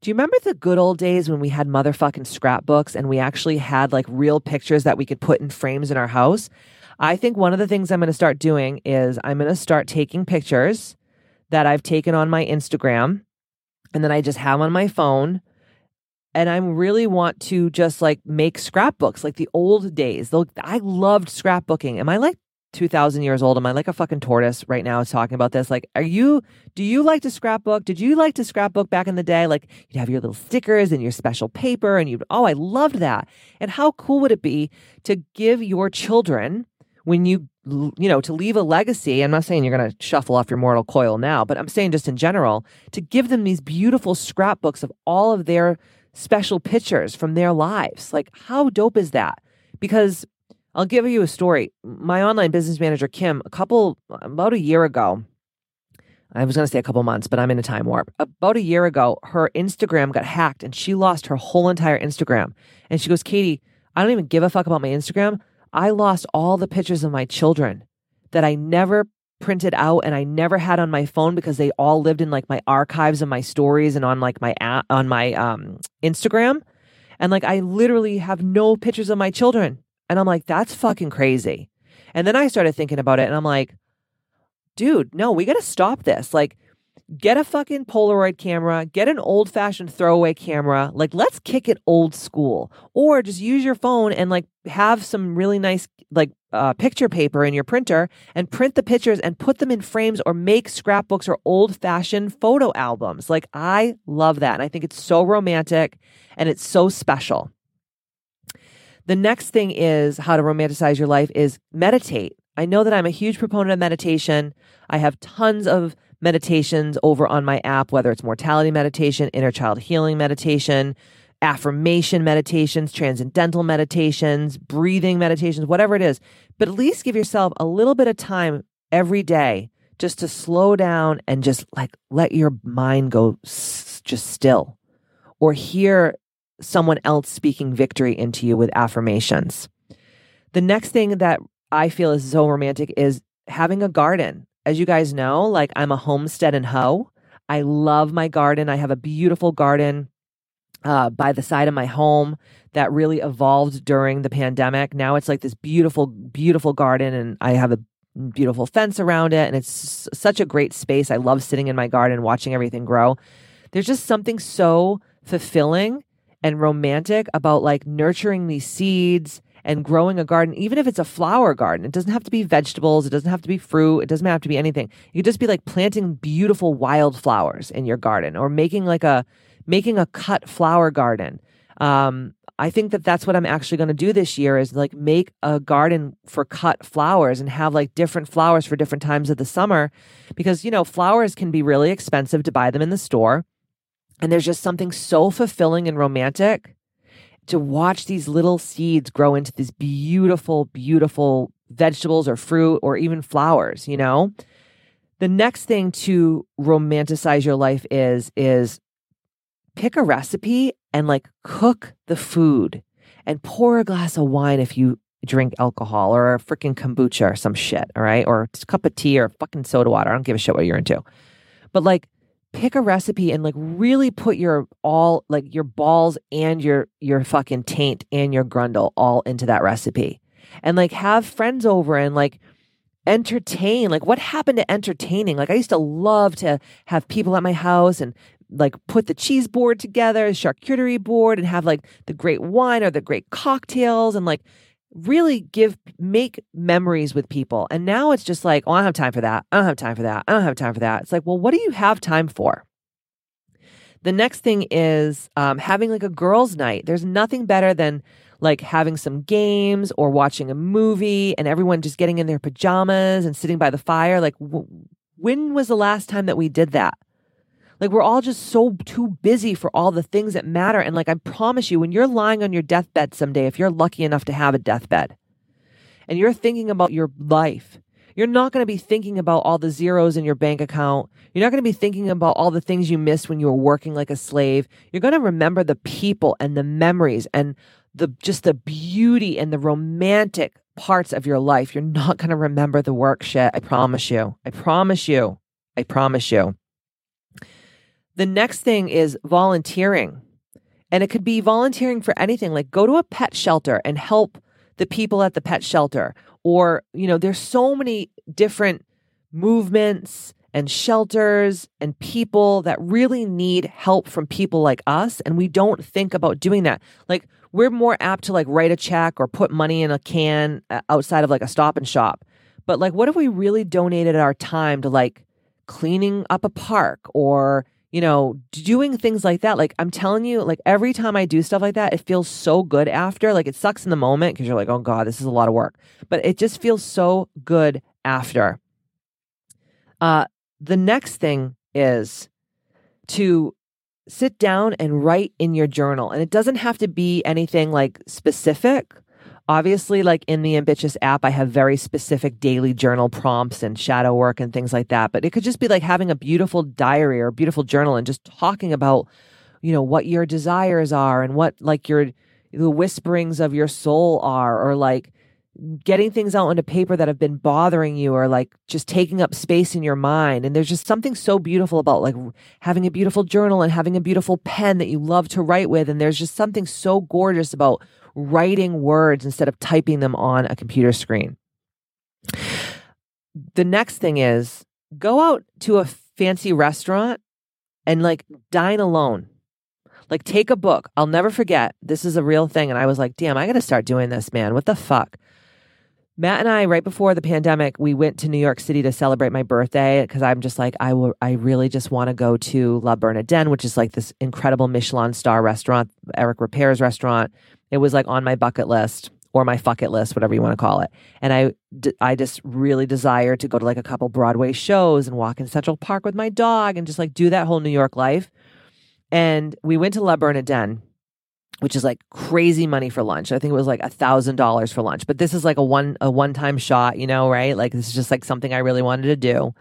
Do you remember the good old days when we had motherfucking scrapbooks and we actually had like real pictures that we could put in frames in our house? I think one of the things I'm going to start doing is I'm going to start taking pictures that I've taken on my Instagram and then I just have on my phone. And I really want to just like make scrapbooks like the old days. I loved scrapbooking. Am I like 2000 years old? Am I like a fucking tortoise right now talking about this? Like, are you, do you like to scrapbook? Did you like to scrapbook back in the day? Like, you'd have your little stickers and your special paper, and you'd, oh, I loved that. And how cool would it be to give your children when you you know to leave a legacy i'm not saying you're going to shuffle off your mortal coil now but i'm saying just in general to give them these beautiful scrapbooks of all of their special pictures from their lives like how dope is that because i'll give you a story my online business manager kim a couple about a year ago I was going to say a couple months, but I'm in a time warp. About a year ago, her Instagram got hacked and she lost her whole entire Instagram. And she goes, Katie, I don't even give a fuck about my Instagram. I lost all the pictures of my children that I never printed out and I never had on my phone because they all lived in like my archives and my stories and on like my app, on my um Instagram. And like I literally have no pictures of my children. And I'm like that's fucking crazy. And then I started thinking about it and I'm like dude, no, we got to stop this. Like get a fucking Polaroid camera, get an old fashioned throwaway camera. Like, let's kick it old school. Or just use your phone and like have some really nice, like, uh, picture paper in your printer and print the pictures and put them in frames or make scrapbooks or old fashioned photo albums. Like, I love that. And I think it's so romantic and it's so special. The next thing is how to romanticize your life is meditate. I know that I'm a huge proponent of meditation. I have tons of meditations over on my app, whether it's mortality meditation, inner child healing meditation, affirmation meditations, transcendental meditations, breathing meditations, whatever it is. But at least give yourself a little bit of time every day just to slow down and just like let your mind go s- just still or hear someone else speaking victory into you with affirmations. The next thing that I feel is so romantic is having a garden as you guys know, like I'm a homestead and hoe. I love my garden. I have a beautiful garden uh, by the side of my home that really evolved during the pandemic. Now it's like this beautiful, beautiful garden, and I have a beautiful fence around it, and it's such a great space. I love sitting in my garden, watching everything grow. There's just something so fulfilling and romantic about like nurturing these seeds and growing a garden, even if it's a flower garden. It doesn't have to be vegetables, it doesn't have to be fruit, it doesn't have to be anything. You could just be like planting beautiful wildflowers in your garden or making like a making a cut flower garden. Um, I think that that's what I'm actually going to do this year is like make a garden for cut flowers and have like different flowers for different times of the summer because you know flowers can be really expensive to buy them in the store and there's just something so fulfilling and romantic to watch these little seeds grow into these beautiful, beautiful vegetables or fruit or even flowers, you know? The next thing to romanticize your life is is pick a recipe and like cook the food and pour a glass of wine if you drink alcohol or a freaking kombucha or some shit, all right? Or a cup of tea or fucking soda water. I don't give a shit what you're into. But like pick a recipe and like really put your all like your balls and your your fucking taint and your grundle all into that recipe. And like have friends over and like entertain. Like what happened to entertaining? Like i used to love to have people at my house and like put the cheese board together the charcuterie board and have like the great wine or the great cocktails and like really give make memories with people. And now it's just like, oh, I don't have time for that. I don't have time for that. I don't have time for that. It's like, well, what do you have time for? The next thing is um, having like a girls' night. There's nothing better than like having some games or watching a movie and everyone just getting in their pajamas and sitting by the fire. Like, w- when was the last time that we did that? Like we're all just so too busy for all the things that matter. And like I promise you, when you're lying on your deathbed someday, if you're lucky enough to have a deathbed and you're thinking about your life, you're not going to be thinking about all the zeros in your bank account. You're not going to be thinking about all the things you missed when you were working like a slave. You're going to remember the people and the memories and the just the beauty and the romantic parts of your life. You're not going to remember the work shit. I promise you. I promise you. I promise you. The next thing is volunteering. And it could be volunteering for anything, like go to a pet shelter and help the people at the pet shelter. Or, you know, there's so many different movements and shelters and people that really need help from people like us. And we don't think about doing that. Like, we're more apt to like write a check or put money in a can uh, outside of like a stop and shop. But like, what if we really donated our time to like cleaning up a park or you know, doing things like that. Like I'm telling you, like every time I do stuff like that, it feels so good after. Like it sucks in the moment because you're like, oh God, this is a lot of work. But it just feels so good after. Uh the next thing is to sit down and write in your journal. And it doesn't have to be anything like specific. Obviously, like in the Ambitchious app, I have very specific daily journal prompts and shadow work and things like that. But it could just be like having a beautiful diary or a beautiful journal and just talking about, you know, what your desires are and what like your the whisperings of your soul are, or like getting things out onto paper that have been bothering you or like just taking up space in your mind and there's just something so beautiful about like having a beautiful journal and having a beautiful pen that you love to write with and there's just something so gorgeous about writing words instead of typing them on a computer screen. The next thing is go out to a fancy restaurant and like dine alone. Like take a book. I'll never forget. This is a real thing. And I was like, damn, I got to start doing this, man. What the fuck? Matt and I, right before the pandemic, we went to New York City to celebrate my birthday because I'm just like, I will, I really just want to go to La Bernardin, which is like this incredible Michelin star restaurant, Eric Ripert's restaurant. It was like on my bucket list or my fuck it list, whatever you want to call it. And I, I just really desired to go to like a couple Broadway shows and walk in Central Park with my dog and just like do that whole New York life. And we went to La Bernardin, which is like crazy money for lunch. I think it was like a thousand dollars for lunch. But this is like a one a one time shot, you know, right? Like this is just like something I really wanted to do.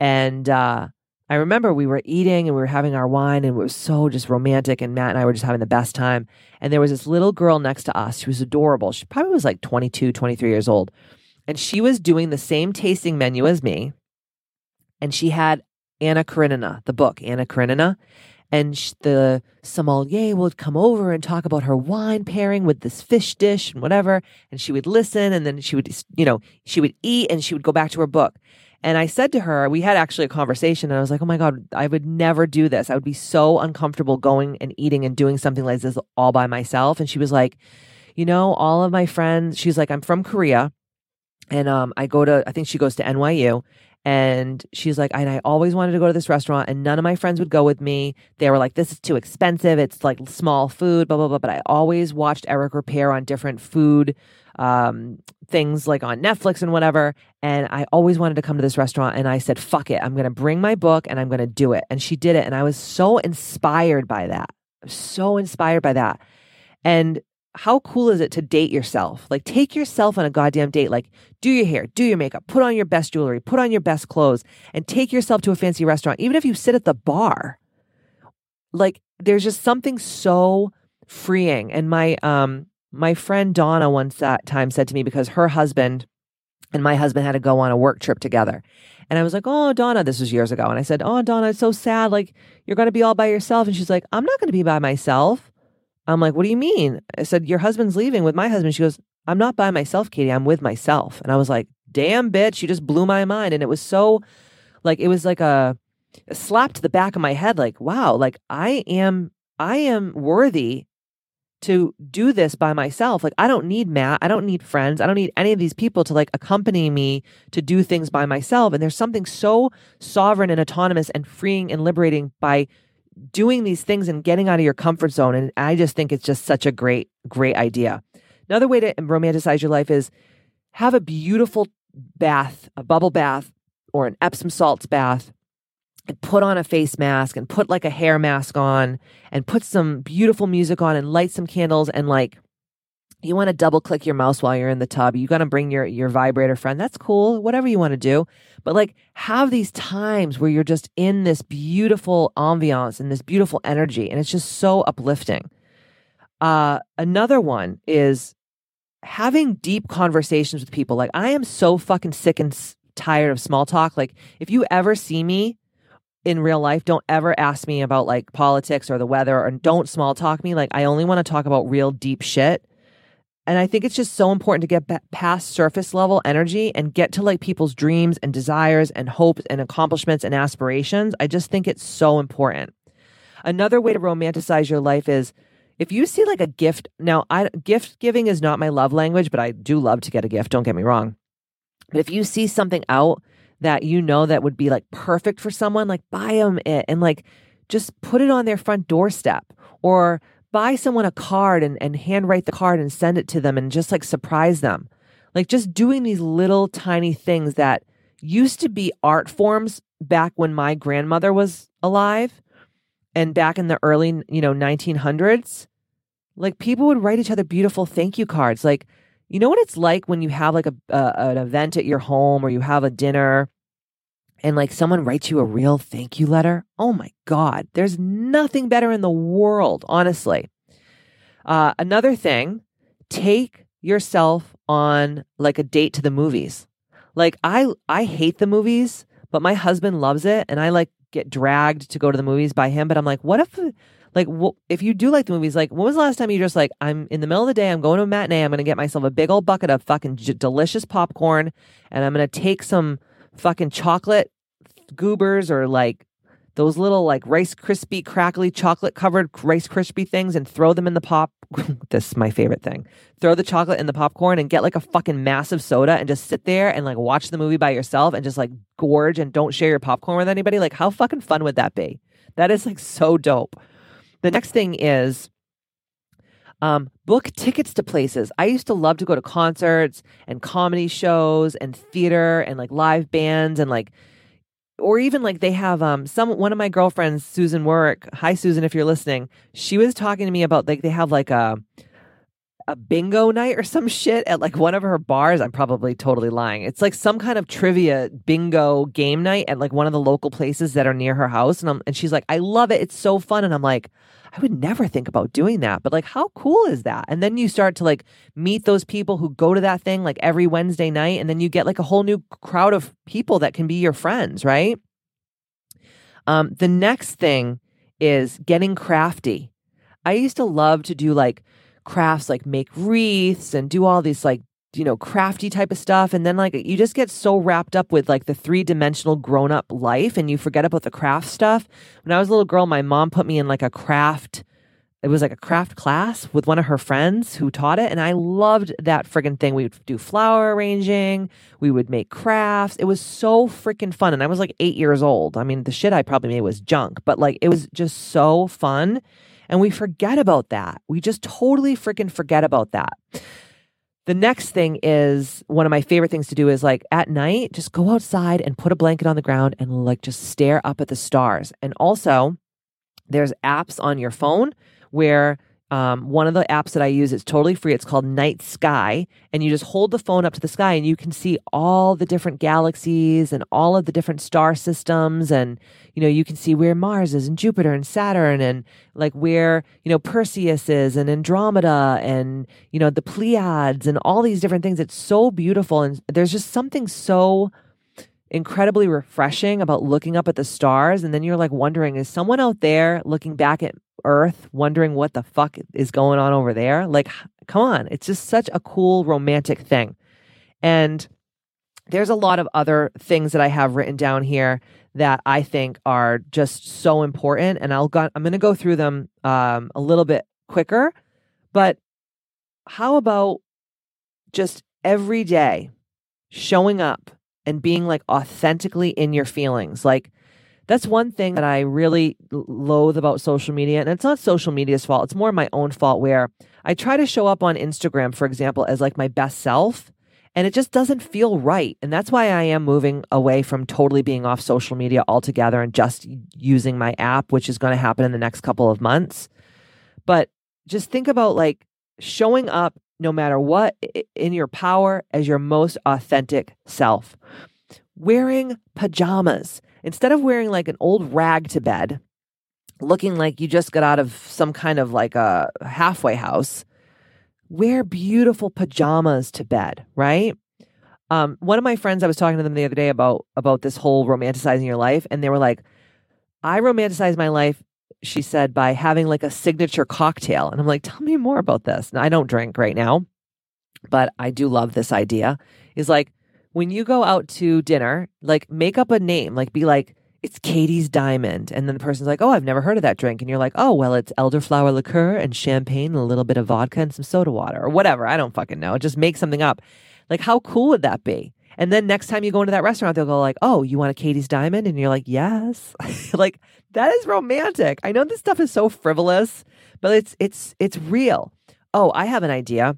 And uh I remember we were eating and we were having our wine and it was so just romantic and Matt and I were just having the best time. And there was this little girl next to us. She was adorable. She probably was like 22, 23 years old. And she was doing the same tasting menu as me. And she had Anna Karenina, the book, Anna Karenina. And the sommelier would come over and talk about her wine pairing with this fish dish and whatever. And she would listen and then she would, you know, she would eat and she would go back to her book. And I said to her, we had actually a conversation, and I was like, oh my God, I would never do this. I would be so uncomfortable going and eating and doing something like this all by myself. And she was like, you know, all of my friends, she's like, I'm from Korea. And um, I go to, I think she goes to NYU. And she's like, and I always wanted to go to this restaurant, and none of my friends would go with me. They were like, this is too expensive. It's like small food, blah, blah, blah. But I always watched Eric Ripert on different food um, things like on Netflix and whatever. And I always wanted to come to this restaurant. And I said, fuck it. I'm to bring my book and I'm to do it. And she did it. And I was so inspired by that. So inspired by that. And how cool is it to date yourself? Like, take yourself on a goddamn date. Like, do your hair, do your makeup, put on your best jewelry, put on your best clothes, and take yourself to a fancy restaurant, even if you sit at the bar. Like, there's just something so freeing. And my um my friend Donna one time said to me because her husband and my husband had to go on a work trip together. And I was like, Oh, Donna, this was years ago. And I said, Oh, Donna, it's so sad. Like, you're going to be all by yourself. And she's like, I'm not going to be by myself. I'm like, What do you mean? I said, Your husband's leaving with my husband. She goes, I'm not by myself, Katie. I'm with myself. And I was like, Damn, bitch. You just blew my mind. And it was so, like, it was like a, a slap to the back of my head. Like, wow, like, I am, I am worthy to do this by myself. Like, I don't need Matt. I don't need friends. I don't need any of these people to like accompany me to do things by myself. And there's something so sovereign and autonomous and freeing and liberating by doing these things and getting out of your comfort zone. And I just think it's just such a great, great idea. Another way to romanticize your life is have a beautiful bath, a bubble bath, or an Epsom salts bath and put on a face mask and put like a hair mask on and put some beautiful music on and light some candles and like you want to double click your mouse while you're in the tub you got to bring your your vibrator friend that's cool whatever you want to do but like have these times where you're just in this beautiful ambiance and this beautiful energy and it's just so uplifting uh another one is having deep conversations with people like i am so fucking sick and tired of small talk like if you ever see me in real life, don't ever ask me about like politics or the weather or don't small talk me. Like, I only want to talk about real deep shit. And I think it's just so important to get past surface level energy and get to like people's dreams and desires and hopes and accomplishments and aspirations. I just think it's so important. Another way to romanticize your life is if you see like a gift. Now, I gift giving is not my love language, but I do love to get a gift. Don't get me wrong. But if you see something out that you know that would be like perfect for someone, like buy them it and like just put it on their front doorstep or buy someone a card and, and handwrite the card and send it to them and just like surprise them. Like just doing these little tiny things that used to be art forms back when my grandmother was alive and back in the early, you know, 1900s. Like people would write each other beautiful thank you cards. Like, you know what it's like when you have like a, a an event at your home or you have a dinner and like someone writes you a real thank you letter, oh my God, there's nothing better in the world, honestly. Uh, another thing, take yourself on like a date to the movies. Like I, I hate the movies, but my husband loves it, and I like get dragged to go to the movies by him. But I'm like, what if, like, wh- if you do like the movies, like, when was the last time you just like, I'm in the middle of the day, I'm going to a matinee, I'm going to get myself a big old bucket of fucking j- delicious popcorn, and I'm going to take some fucking chocolate goobers or like those little like rice crispy crackly chocolate covered rice crispy things and throw them in the pop this is my favorite thing. Throw the chocolate in the popcorn and get like a fucking massive soda and just sit there and like watch the movie by yourself and just like gorge and don't share your popcorn with anybody. Like how fucking fun would that be? That is like so dope. The next thing is um, book tickets to places. I used to love to go to concerts and comedy shows and theater and like live bands and like or even like they have um some one of my girlfriends Susan Work hi Susan if you're listening she was talking to me about like they have like a a bingo night or some shit at like one of her bars I'm probably totally lying it's like some kind of trivia bingo game night at like one of the local places that are near her house and I'm, and she's like I love it it's so fun and I'm like I would never think about doing that. But like, how cool is that? And then you start to like meet those people who go to that thing like every Wednesday night. And then you get like a whole new crowd of people that can be your friends, right? Um, the next thing is getting crafty. I used to love to do like crafts, like make wreaths and do all these like you know, crafty type of stuff. And then like you just get so wrapped up with like the three dimensional grown up life and you forget about the craft stuff. When I was a little girl, my mom put me in like a craft it was like a craft class with one of her friends who taught it. And i loved that friggin' thing. We would do flower arranging. We would make crafts. It was so freaking fun. And i was like eight years old. I mean the shit i probably made was junk but like it was just so fun and we forget about that. We just totally freaking forget about that. The next thing is one of my favorite things to do is like at night just go outside and put a blanket on the ground and like just stare up at the stars. And also there's apps on your phone where um, one of the apps that I use is totally free. It's called Night Sky, and you just hold the phone up to the sky, and you can see all the different galaxies and all of the different star systems, and you know you can see where Mars is, and Jupiter, and Saturn, and like where you know Perseus is, and Andromeda, and you know the Pleiades, and all these different things. It's so beautiful, and there's just something so incredibly refreshing about looking up at the stars, and then you're like wondering, is someone out there looking back at Earth, wondering what the fuck is going on over there. Like, come on. It's just such a cool romantic thing. And there's a lot of other things that I have written down here that I think are just so important. And I'll go, I'm going to go through them um, a little bit quicker. But how about just every day showing up and being like authentically in your feelings? Like, that's one thing that I really loathe about social media. And it's not social media's fault, it's more my own fault where I try to show up on Instagram, for example, as like my best self. And it just doesn't feel right. And that's why I am moving away from totally being off social media altogether and just using my app, which is going to happen in the next couple of months. But just think about like showing up no matter what in your power as your most authentic self. Wearing pajamas instead of wearing like an old rag to bed, looking like you just got out of some kind of like a halfway house, wear beautiful pajamas to bed, right? Um, one of my friends, I was talking to them the other day about about this whole romanticizing your life, and they were like, "I romanticize my life." She said by having like a signature cocktail, and I'm like, "Tell me more about this." Now, I don't drink right now, but I do love this idea. Is like when you go out to dinner, like make up a name, like be like, it's Katie's Diamond. And then the person's like, oh, I've never heard of that drink. And you're like, oh, well, it's elderflower liqueur and champagne and a little bit of vodka and some soda water or whatever. I don't fucking know. Just make something up. Like, how cool would that be? And then next time you go into that restaurant, they'll go like, "Oh, you want a Katie's Diamond?" And you're like, "Yes." like that is romantic. I know this stuff is so frivolous, but it's it's it's real. Oh, I have an idea.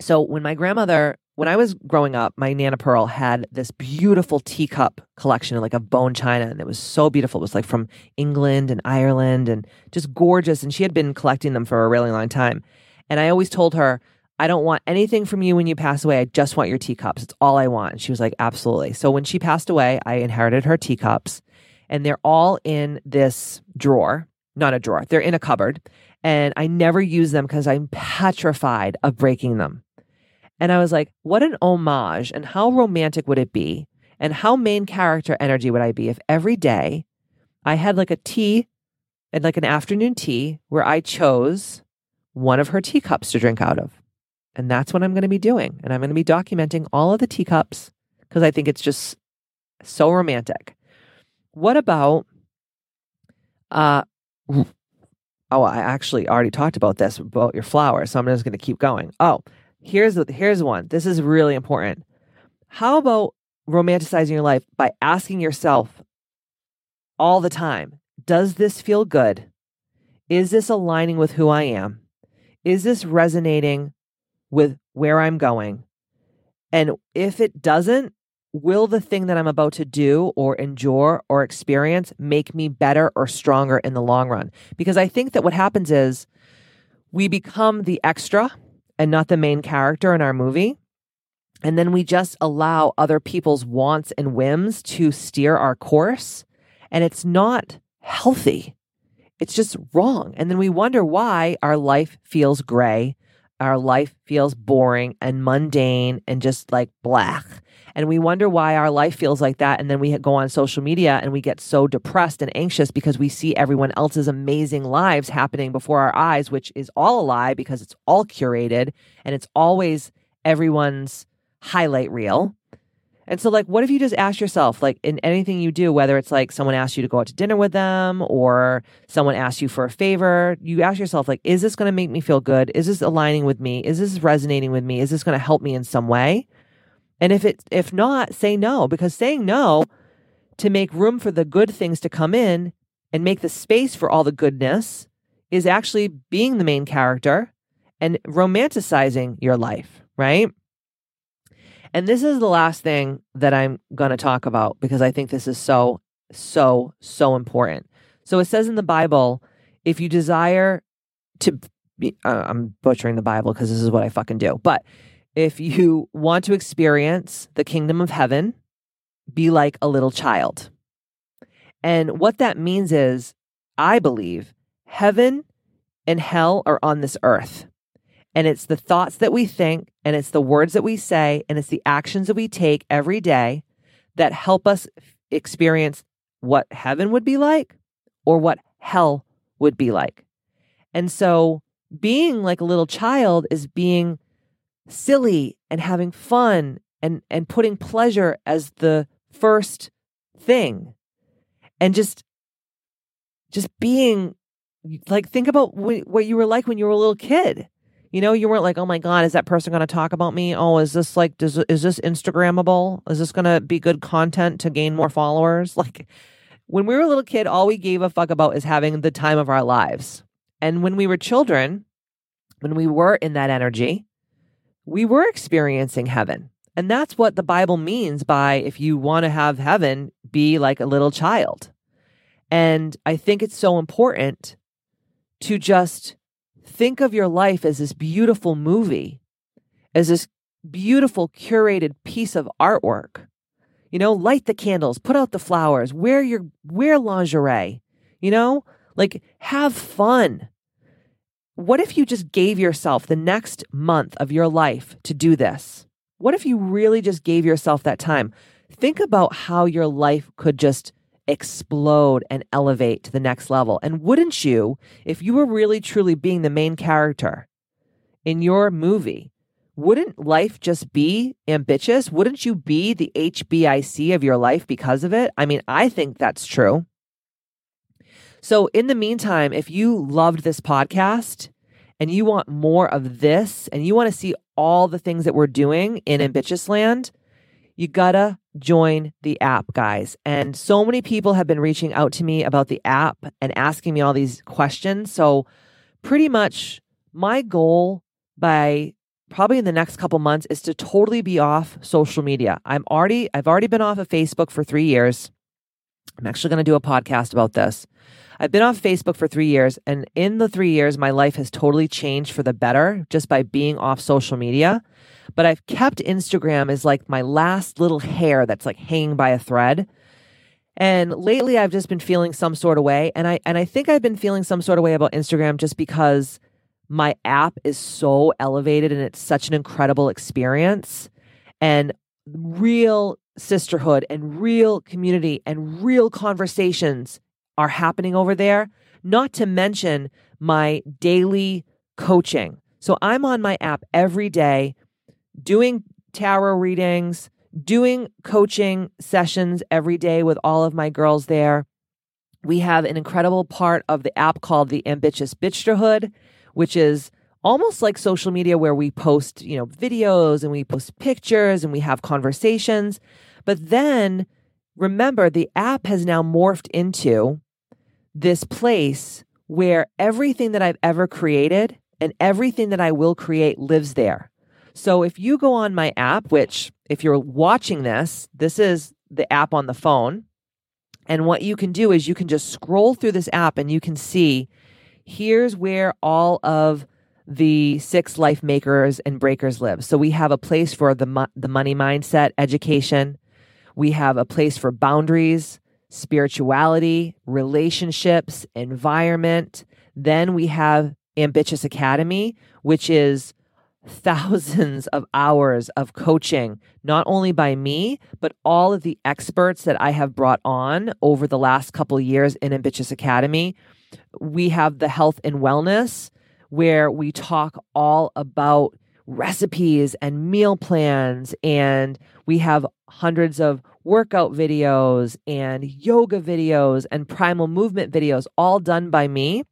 So when my grandmother when I was growing up, my Nana Pearl had this beautiful teacup collection, like of bone china, and it was so beautiful. It was like from England and Ireland and just gorgeous. And she had been collecting them for a really long time. And I always told her, I don't want anything from you when you pass away. I just want your teacups. It's all I want. She was like, absolutely. So when she passed away, I inherited her teacups, and they're all in this drawer, not a drawer, they're in a cupboard. And I never use them because I'm petrified of breaking them. And I was like, what an homage and how romantic would it be? And how main character energy would I be if every day I had like a tea and like an afternoon tea where I chose one of her teacups to drink out of. And that's what I'm going to be doing. And I'm going to be documenting all of the teacups because I think it's just so romantic. What about uh oh, I actually already talked about this about your flowers, so I'm just going to keep going. Oh, Here's here's one. This is really important. How about romanticizing your life by asking yourself all the time, does this feel good? Is this aligning with who I am? Is this resonating with where I'm going? And if it doesn't, will the thing that I'm about to do or endure or experience make me better or stronger in the long run? Because I think that what happens is we become the extra and not the main character in our movie. And then we just allow other people's wants and whims to steer our course. And it's not healthy. It's just wrong. And then we wonder why our life feels gray, our life feels boring and mundane and just like black. And we wonder why our life feels like that. And then we go on social media and we get so depressed and anxious because we see everyone else's amazing lives happening before our eyes, which is all a lie because it's all curated and it's always everyone's highlight reel. And so, like, what if you just ask yourself, like, in anything you do, whether it's like someone asks you to go out to dinner with them or someone asks you for a favor, you ask yourself, like, is this going to make me feel good? Is this aligning with me? Is this resonating with me? Is this going to help me in some way? And if it, if not, say no, because saying no to make room for the good things to come in and make the space for all the goodness is actually being the main character and romanticizing your life, right? And this is the last thing that I'm going to talk about because I think this is so, so, so important. So it says in the Bible, if you desire to be, uh, I'm butchering the Bible because this is what I fucking do, but if you want to experience the kingdom of heaven, be like a little child. And what that means is, I believe, heaven and hell are on this earth. And it's the thoughts that we think, and it's the words that we say, and it's the actions that we take every day that help us experience what heaven would be like or what hell would be like. And so being like a little child is being silly and having fun and and putting pleasure as the first thing and just just being like think about what you were like when you were a little kid you know, you weren't like, oh my God, is that person going to talk about me? Oh, is this like, does, is this Instagrammable? Is this going to be good content to gain more followers? Like, when we were a little kid, all we gave a fuck about is having the time of our lives. And when we were children, when we were in that energy, we were experiencing heaven. And that's what the Bible means by if you want to have heaven, be like a little child. And I think it's so important to just think of your life as this beautiful movie, as this beautiful curated piece of artwork. You know, light the candles, put out the flowers, wear your wear lingerie. You know, like have fun. What if you just gave yourself the next month of your life to do this? What if you really just gave yourself that time? Think about how your life could just explode and elevate to the next level. And wouldn't you, if you were really truly being the main character in your movie, wouldn't life just be ambitchious? Wouldn't you be the HBIC of your life because of it? I mean, I think that's true. So, in the meantime, if you loved this podcast and you want more of this and you want to see all the things that we're doing in Ambitchious Land, you gotta join the app, guys. And so many people have been reaching out to me about the app and asking me all these questions. So, pretty much my goal by probably in the next couple months is to totally be off social media. I'm already I've already been off of Facebook for 3 years. I'm actually going to do a podcast about this. I've been off Facebook for 3 years and in the 3 years my life has totally changed for the better just by being off social media but I've kept Instagram as like my last little hair that's like hanging by a thread. And lately I've just been feeling some sort of way and I and I think I've been feeling some sort of way about Instagram just because my app is so elevated and it's such an incredible experience and real sisterhood and real community and real conversations are happening over there, not to mention my daily coaching. So I'm on my app every day doing tarot readings, doing coaching sessions every day with all of my girls there. We have an incredible part of the app called the Ambitchious Bitchterhood, which is almost like social media where we post, you know, videos and we post pictures and we have conversations. But then remember, the app has now morphed into this place where everything that I've ever created and everything that I will create lives there. So if you go on my app, which if you're watching this, this is the app on the phone. And what you can do is you can just scroll through this app and you can see here's where all of the six life makers and breakers live. So we have a place for the the money mindset education. We have a place for boundaries, spirituality, relationships, environment. Then we have Ambitchious Academy, which is thousands of hours of coaching, not only by me, but all of the experts that I have brought on over the last couple years in Ambitchious Academy. We have the health and wellness where we talk all about recipes and meal plans. And we have hundreds of workout videos and yoga videos and primal movement videos, all done by me.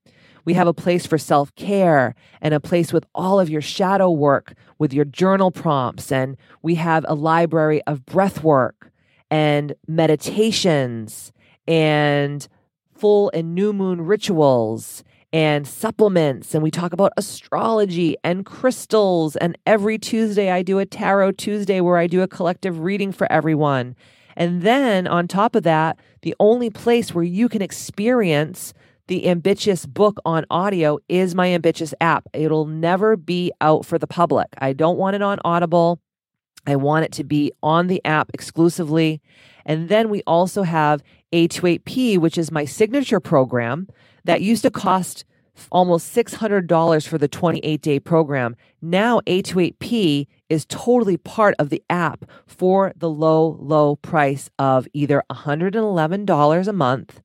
We have a place for self care and a place with all of your shadow work with your journal prompts. And we have a library of breath work and meditations and full and new moon rituals and supplements. And we talk about astrology and crystals. And every Tuesday, I do a Tarot Tuesday where I do a collective reading for everyone. And then on top of that, the only place where you can experience the Ambitchious book on audio is my Ambitchious app. It'll never be out for the public. I don't want it on Audible. I want it to be on the app exclusively. And then we also have A28P, which is my signature program that used to cost almost $600 for the 28 day program. Now, A28P is totally part of the app for the low, low price of either $111 a month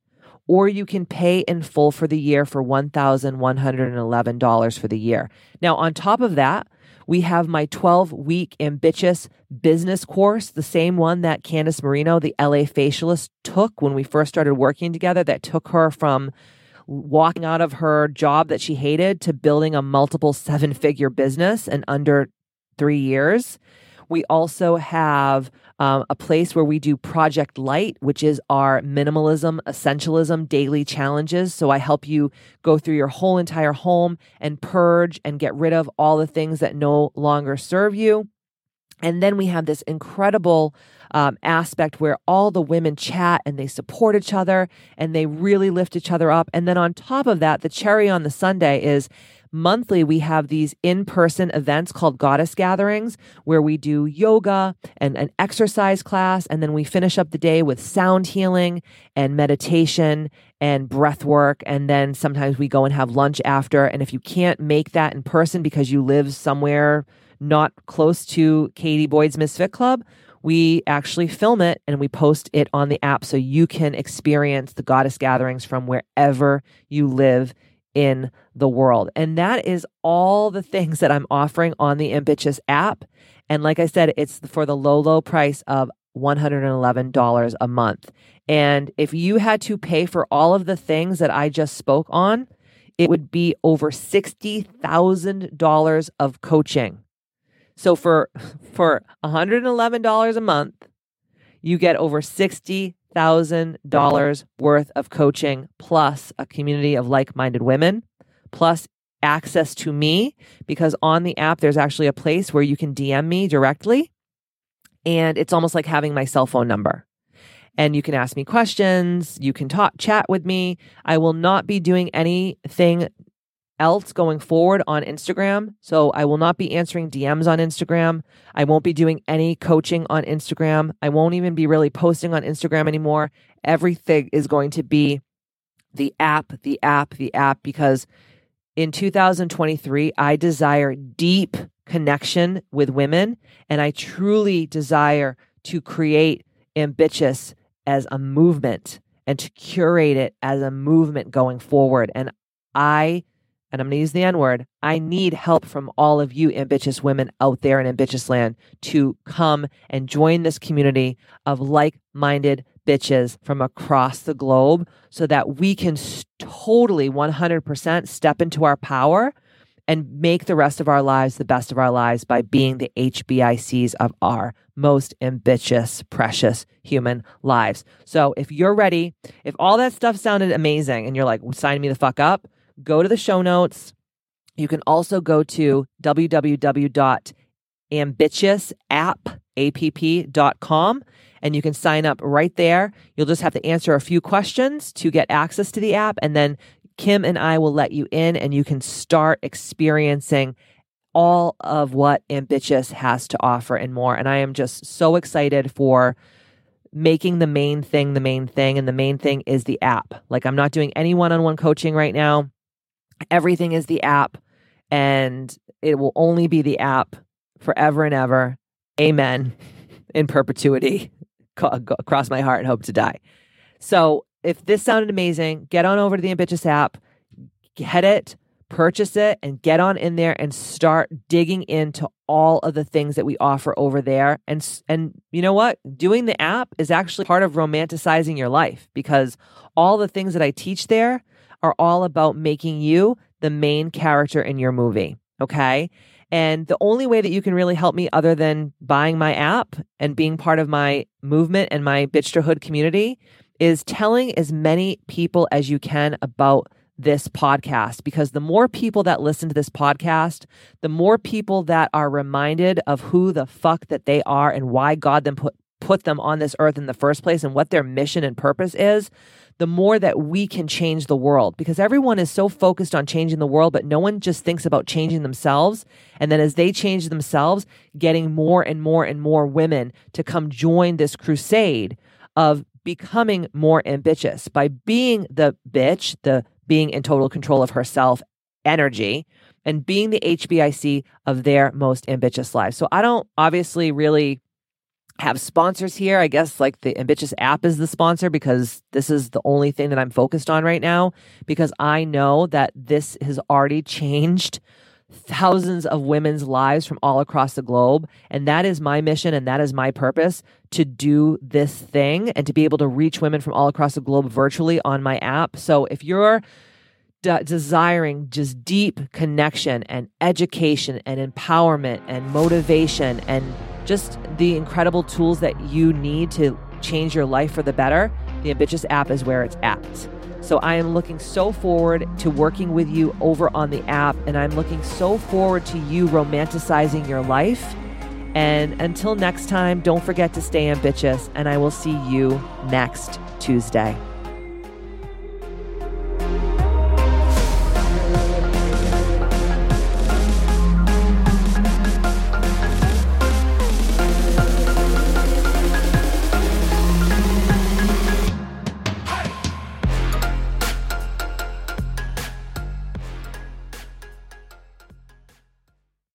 or you can pay in full for the year for $1,111 for the year. Now, on top of that, we have my 12 week ambitchious business course, the same one that Candice Marino, the LA facialist, took when we first started working together, that took her from walking out of her job that she hated to building a multiple seven figure business in under three years. We also have um, a place where we do Project Light, which is our minimalism, essentialism daily challenges. So I help you go through your whole entire home and purge and get rid of all the things that no longer serve you. And then we have this incredible um, aspect where all the women chat and they support each other and they really lift each other up. And then on top of that, the cherry on the sundae is monthly we have these in-person events called goddess gatherings where we do yoga and an exercise class and then we finish up the day with sound healing and meditation and breath work and then sometimes we go and have lunch after. And if you can't make that in person because you live somewhere not close to Katie Boyd's Misfit Club, we actually film it and we post it on the app so you can experience the goddess gatherings from wherever you live in the world. And that is all the things that I'm offering on the Ambitchious app. And like I said, it's for the low, low price of $111 a month. And if you had to pay for all of the things that I just spoke on, it would be over $60,000 of coaching. So for for $111 a month, you get over $60,000 worth of coaching plus a community of like-minded women, plus access to me because on the app there's actually a place where you can DM me directly and it's almost like having my cell phone number and you can ask me questions. You can talk, chat with me. I will not be doing anything else going forward on Instagram. So I will not be answering DMs on Instagram. I won't be doing any coaching on Instagram. I won't even be really posting on Instagram anymore. Everything is going to be the app, the app, the app, because in 2023, I desire deep connection with women and I truly desire to create ambitchious as a movement and to curate it as a movement going forward. And I and I'm going to use the N word, I need help from all of you ambitchious women out there in ambitchious land to come and join this community of like minded bitches from across the globe so that we can totally 100% step into our power and make the rest of our lives the best of our lives by being the HBICs of our most ambitchious, precious human lives. So if you're ready, if all that stuff sounded amazing and you're like, sign me the fuck up, go to the show notes. You can also go to www.ambitchiousapp.com and you can sign up right there. You'll just have to answer a few questions to get access to the app and then Kim and I will let you in and you can start experiencing all of what Ambitchious has to offer and more. And I am just so excited for making the main thing the main thing. And the main thing is the app. Like, I'm not doing any one on one coaching right now. Everything is the app, and it will only be the app forever and ever. Amen. In perpetuity. Cross my heart and hope to die. So, if this sounded amazing, get on over to the Ambitchious app, get it, purchase it and get on in there and start digging into all of the things that we offer over there and and you know what doing the app is actually part of romanticizing your life because all the things that I teach there are all about making you the main character in your movie okay? And the only way that you can really help me other than buying my app and being part of my movement and my bitchterhood community is telling as many people as you can about this podcast. Because the more people that listen to this podcast, the more people that are reminded of who the fuck that they are and why God them put put them on this earth in the first place and what their mission and purpose is, the more that we can change the world because everyone is so focused on changing the world, but no one just thinks about changing themselves. And then as they change themselves, getting more and more and more women to come join this crusade of becoming more ambitchious by being the bitch, the being in total control of herself energy and being the HBIC of their most ambitchious lives. So I don't obviously really have sponsors here. I guess like the Ambitchious app is the sponsor because this is the only thing that I'm focused on right now because I know that this has already changed thousands of women's lives from all across the globe. And that is my mission and that is my purpose to do this thing and to be able to reach women from all across the globe virtually on my app. So if you're de- desiring just deep connection and education and empowerment and motivation and just the incredible tools that you need to change your life for the better, the Ambitchious app is where it's at. So I am looking so forward to working with you over on the app, and I'm looking so forward to you romanticizing your life. And until next time, don't forget to stay ambitchious, and I will see you next Tuesday.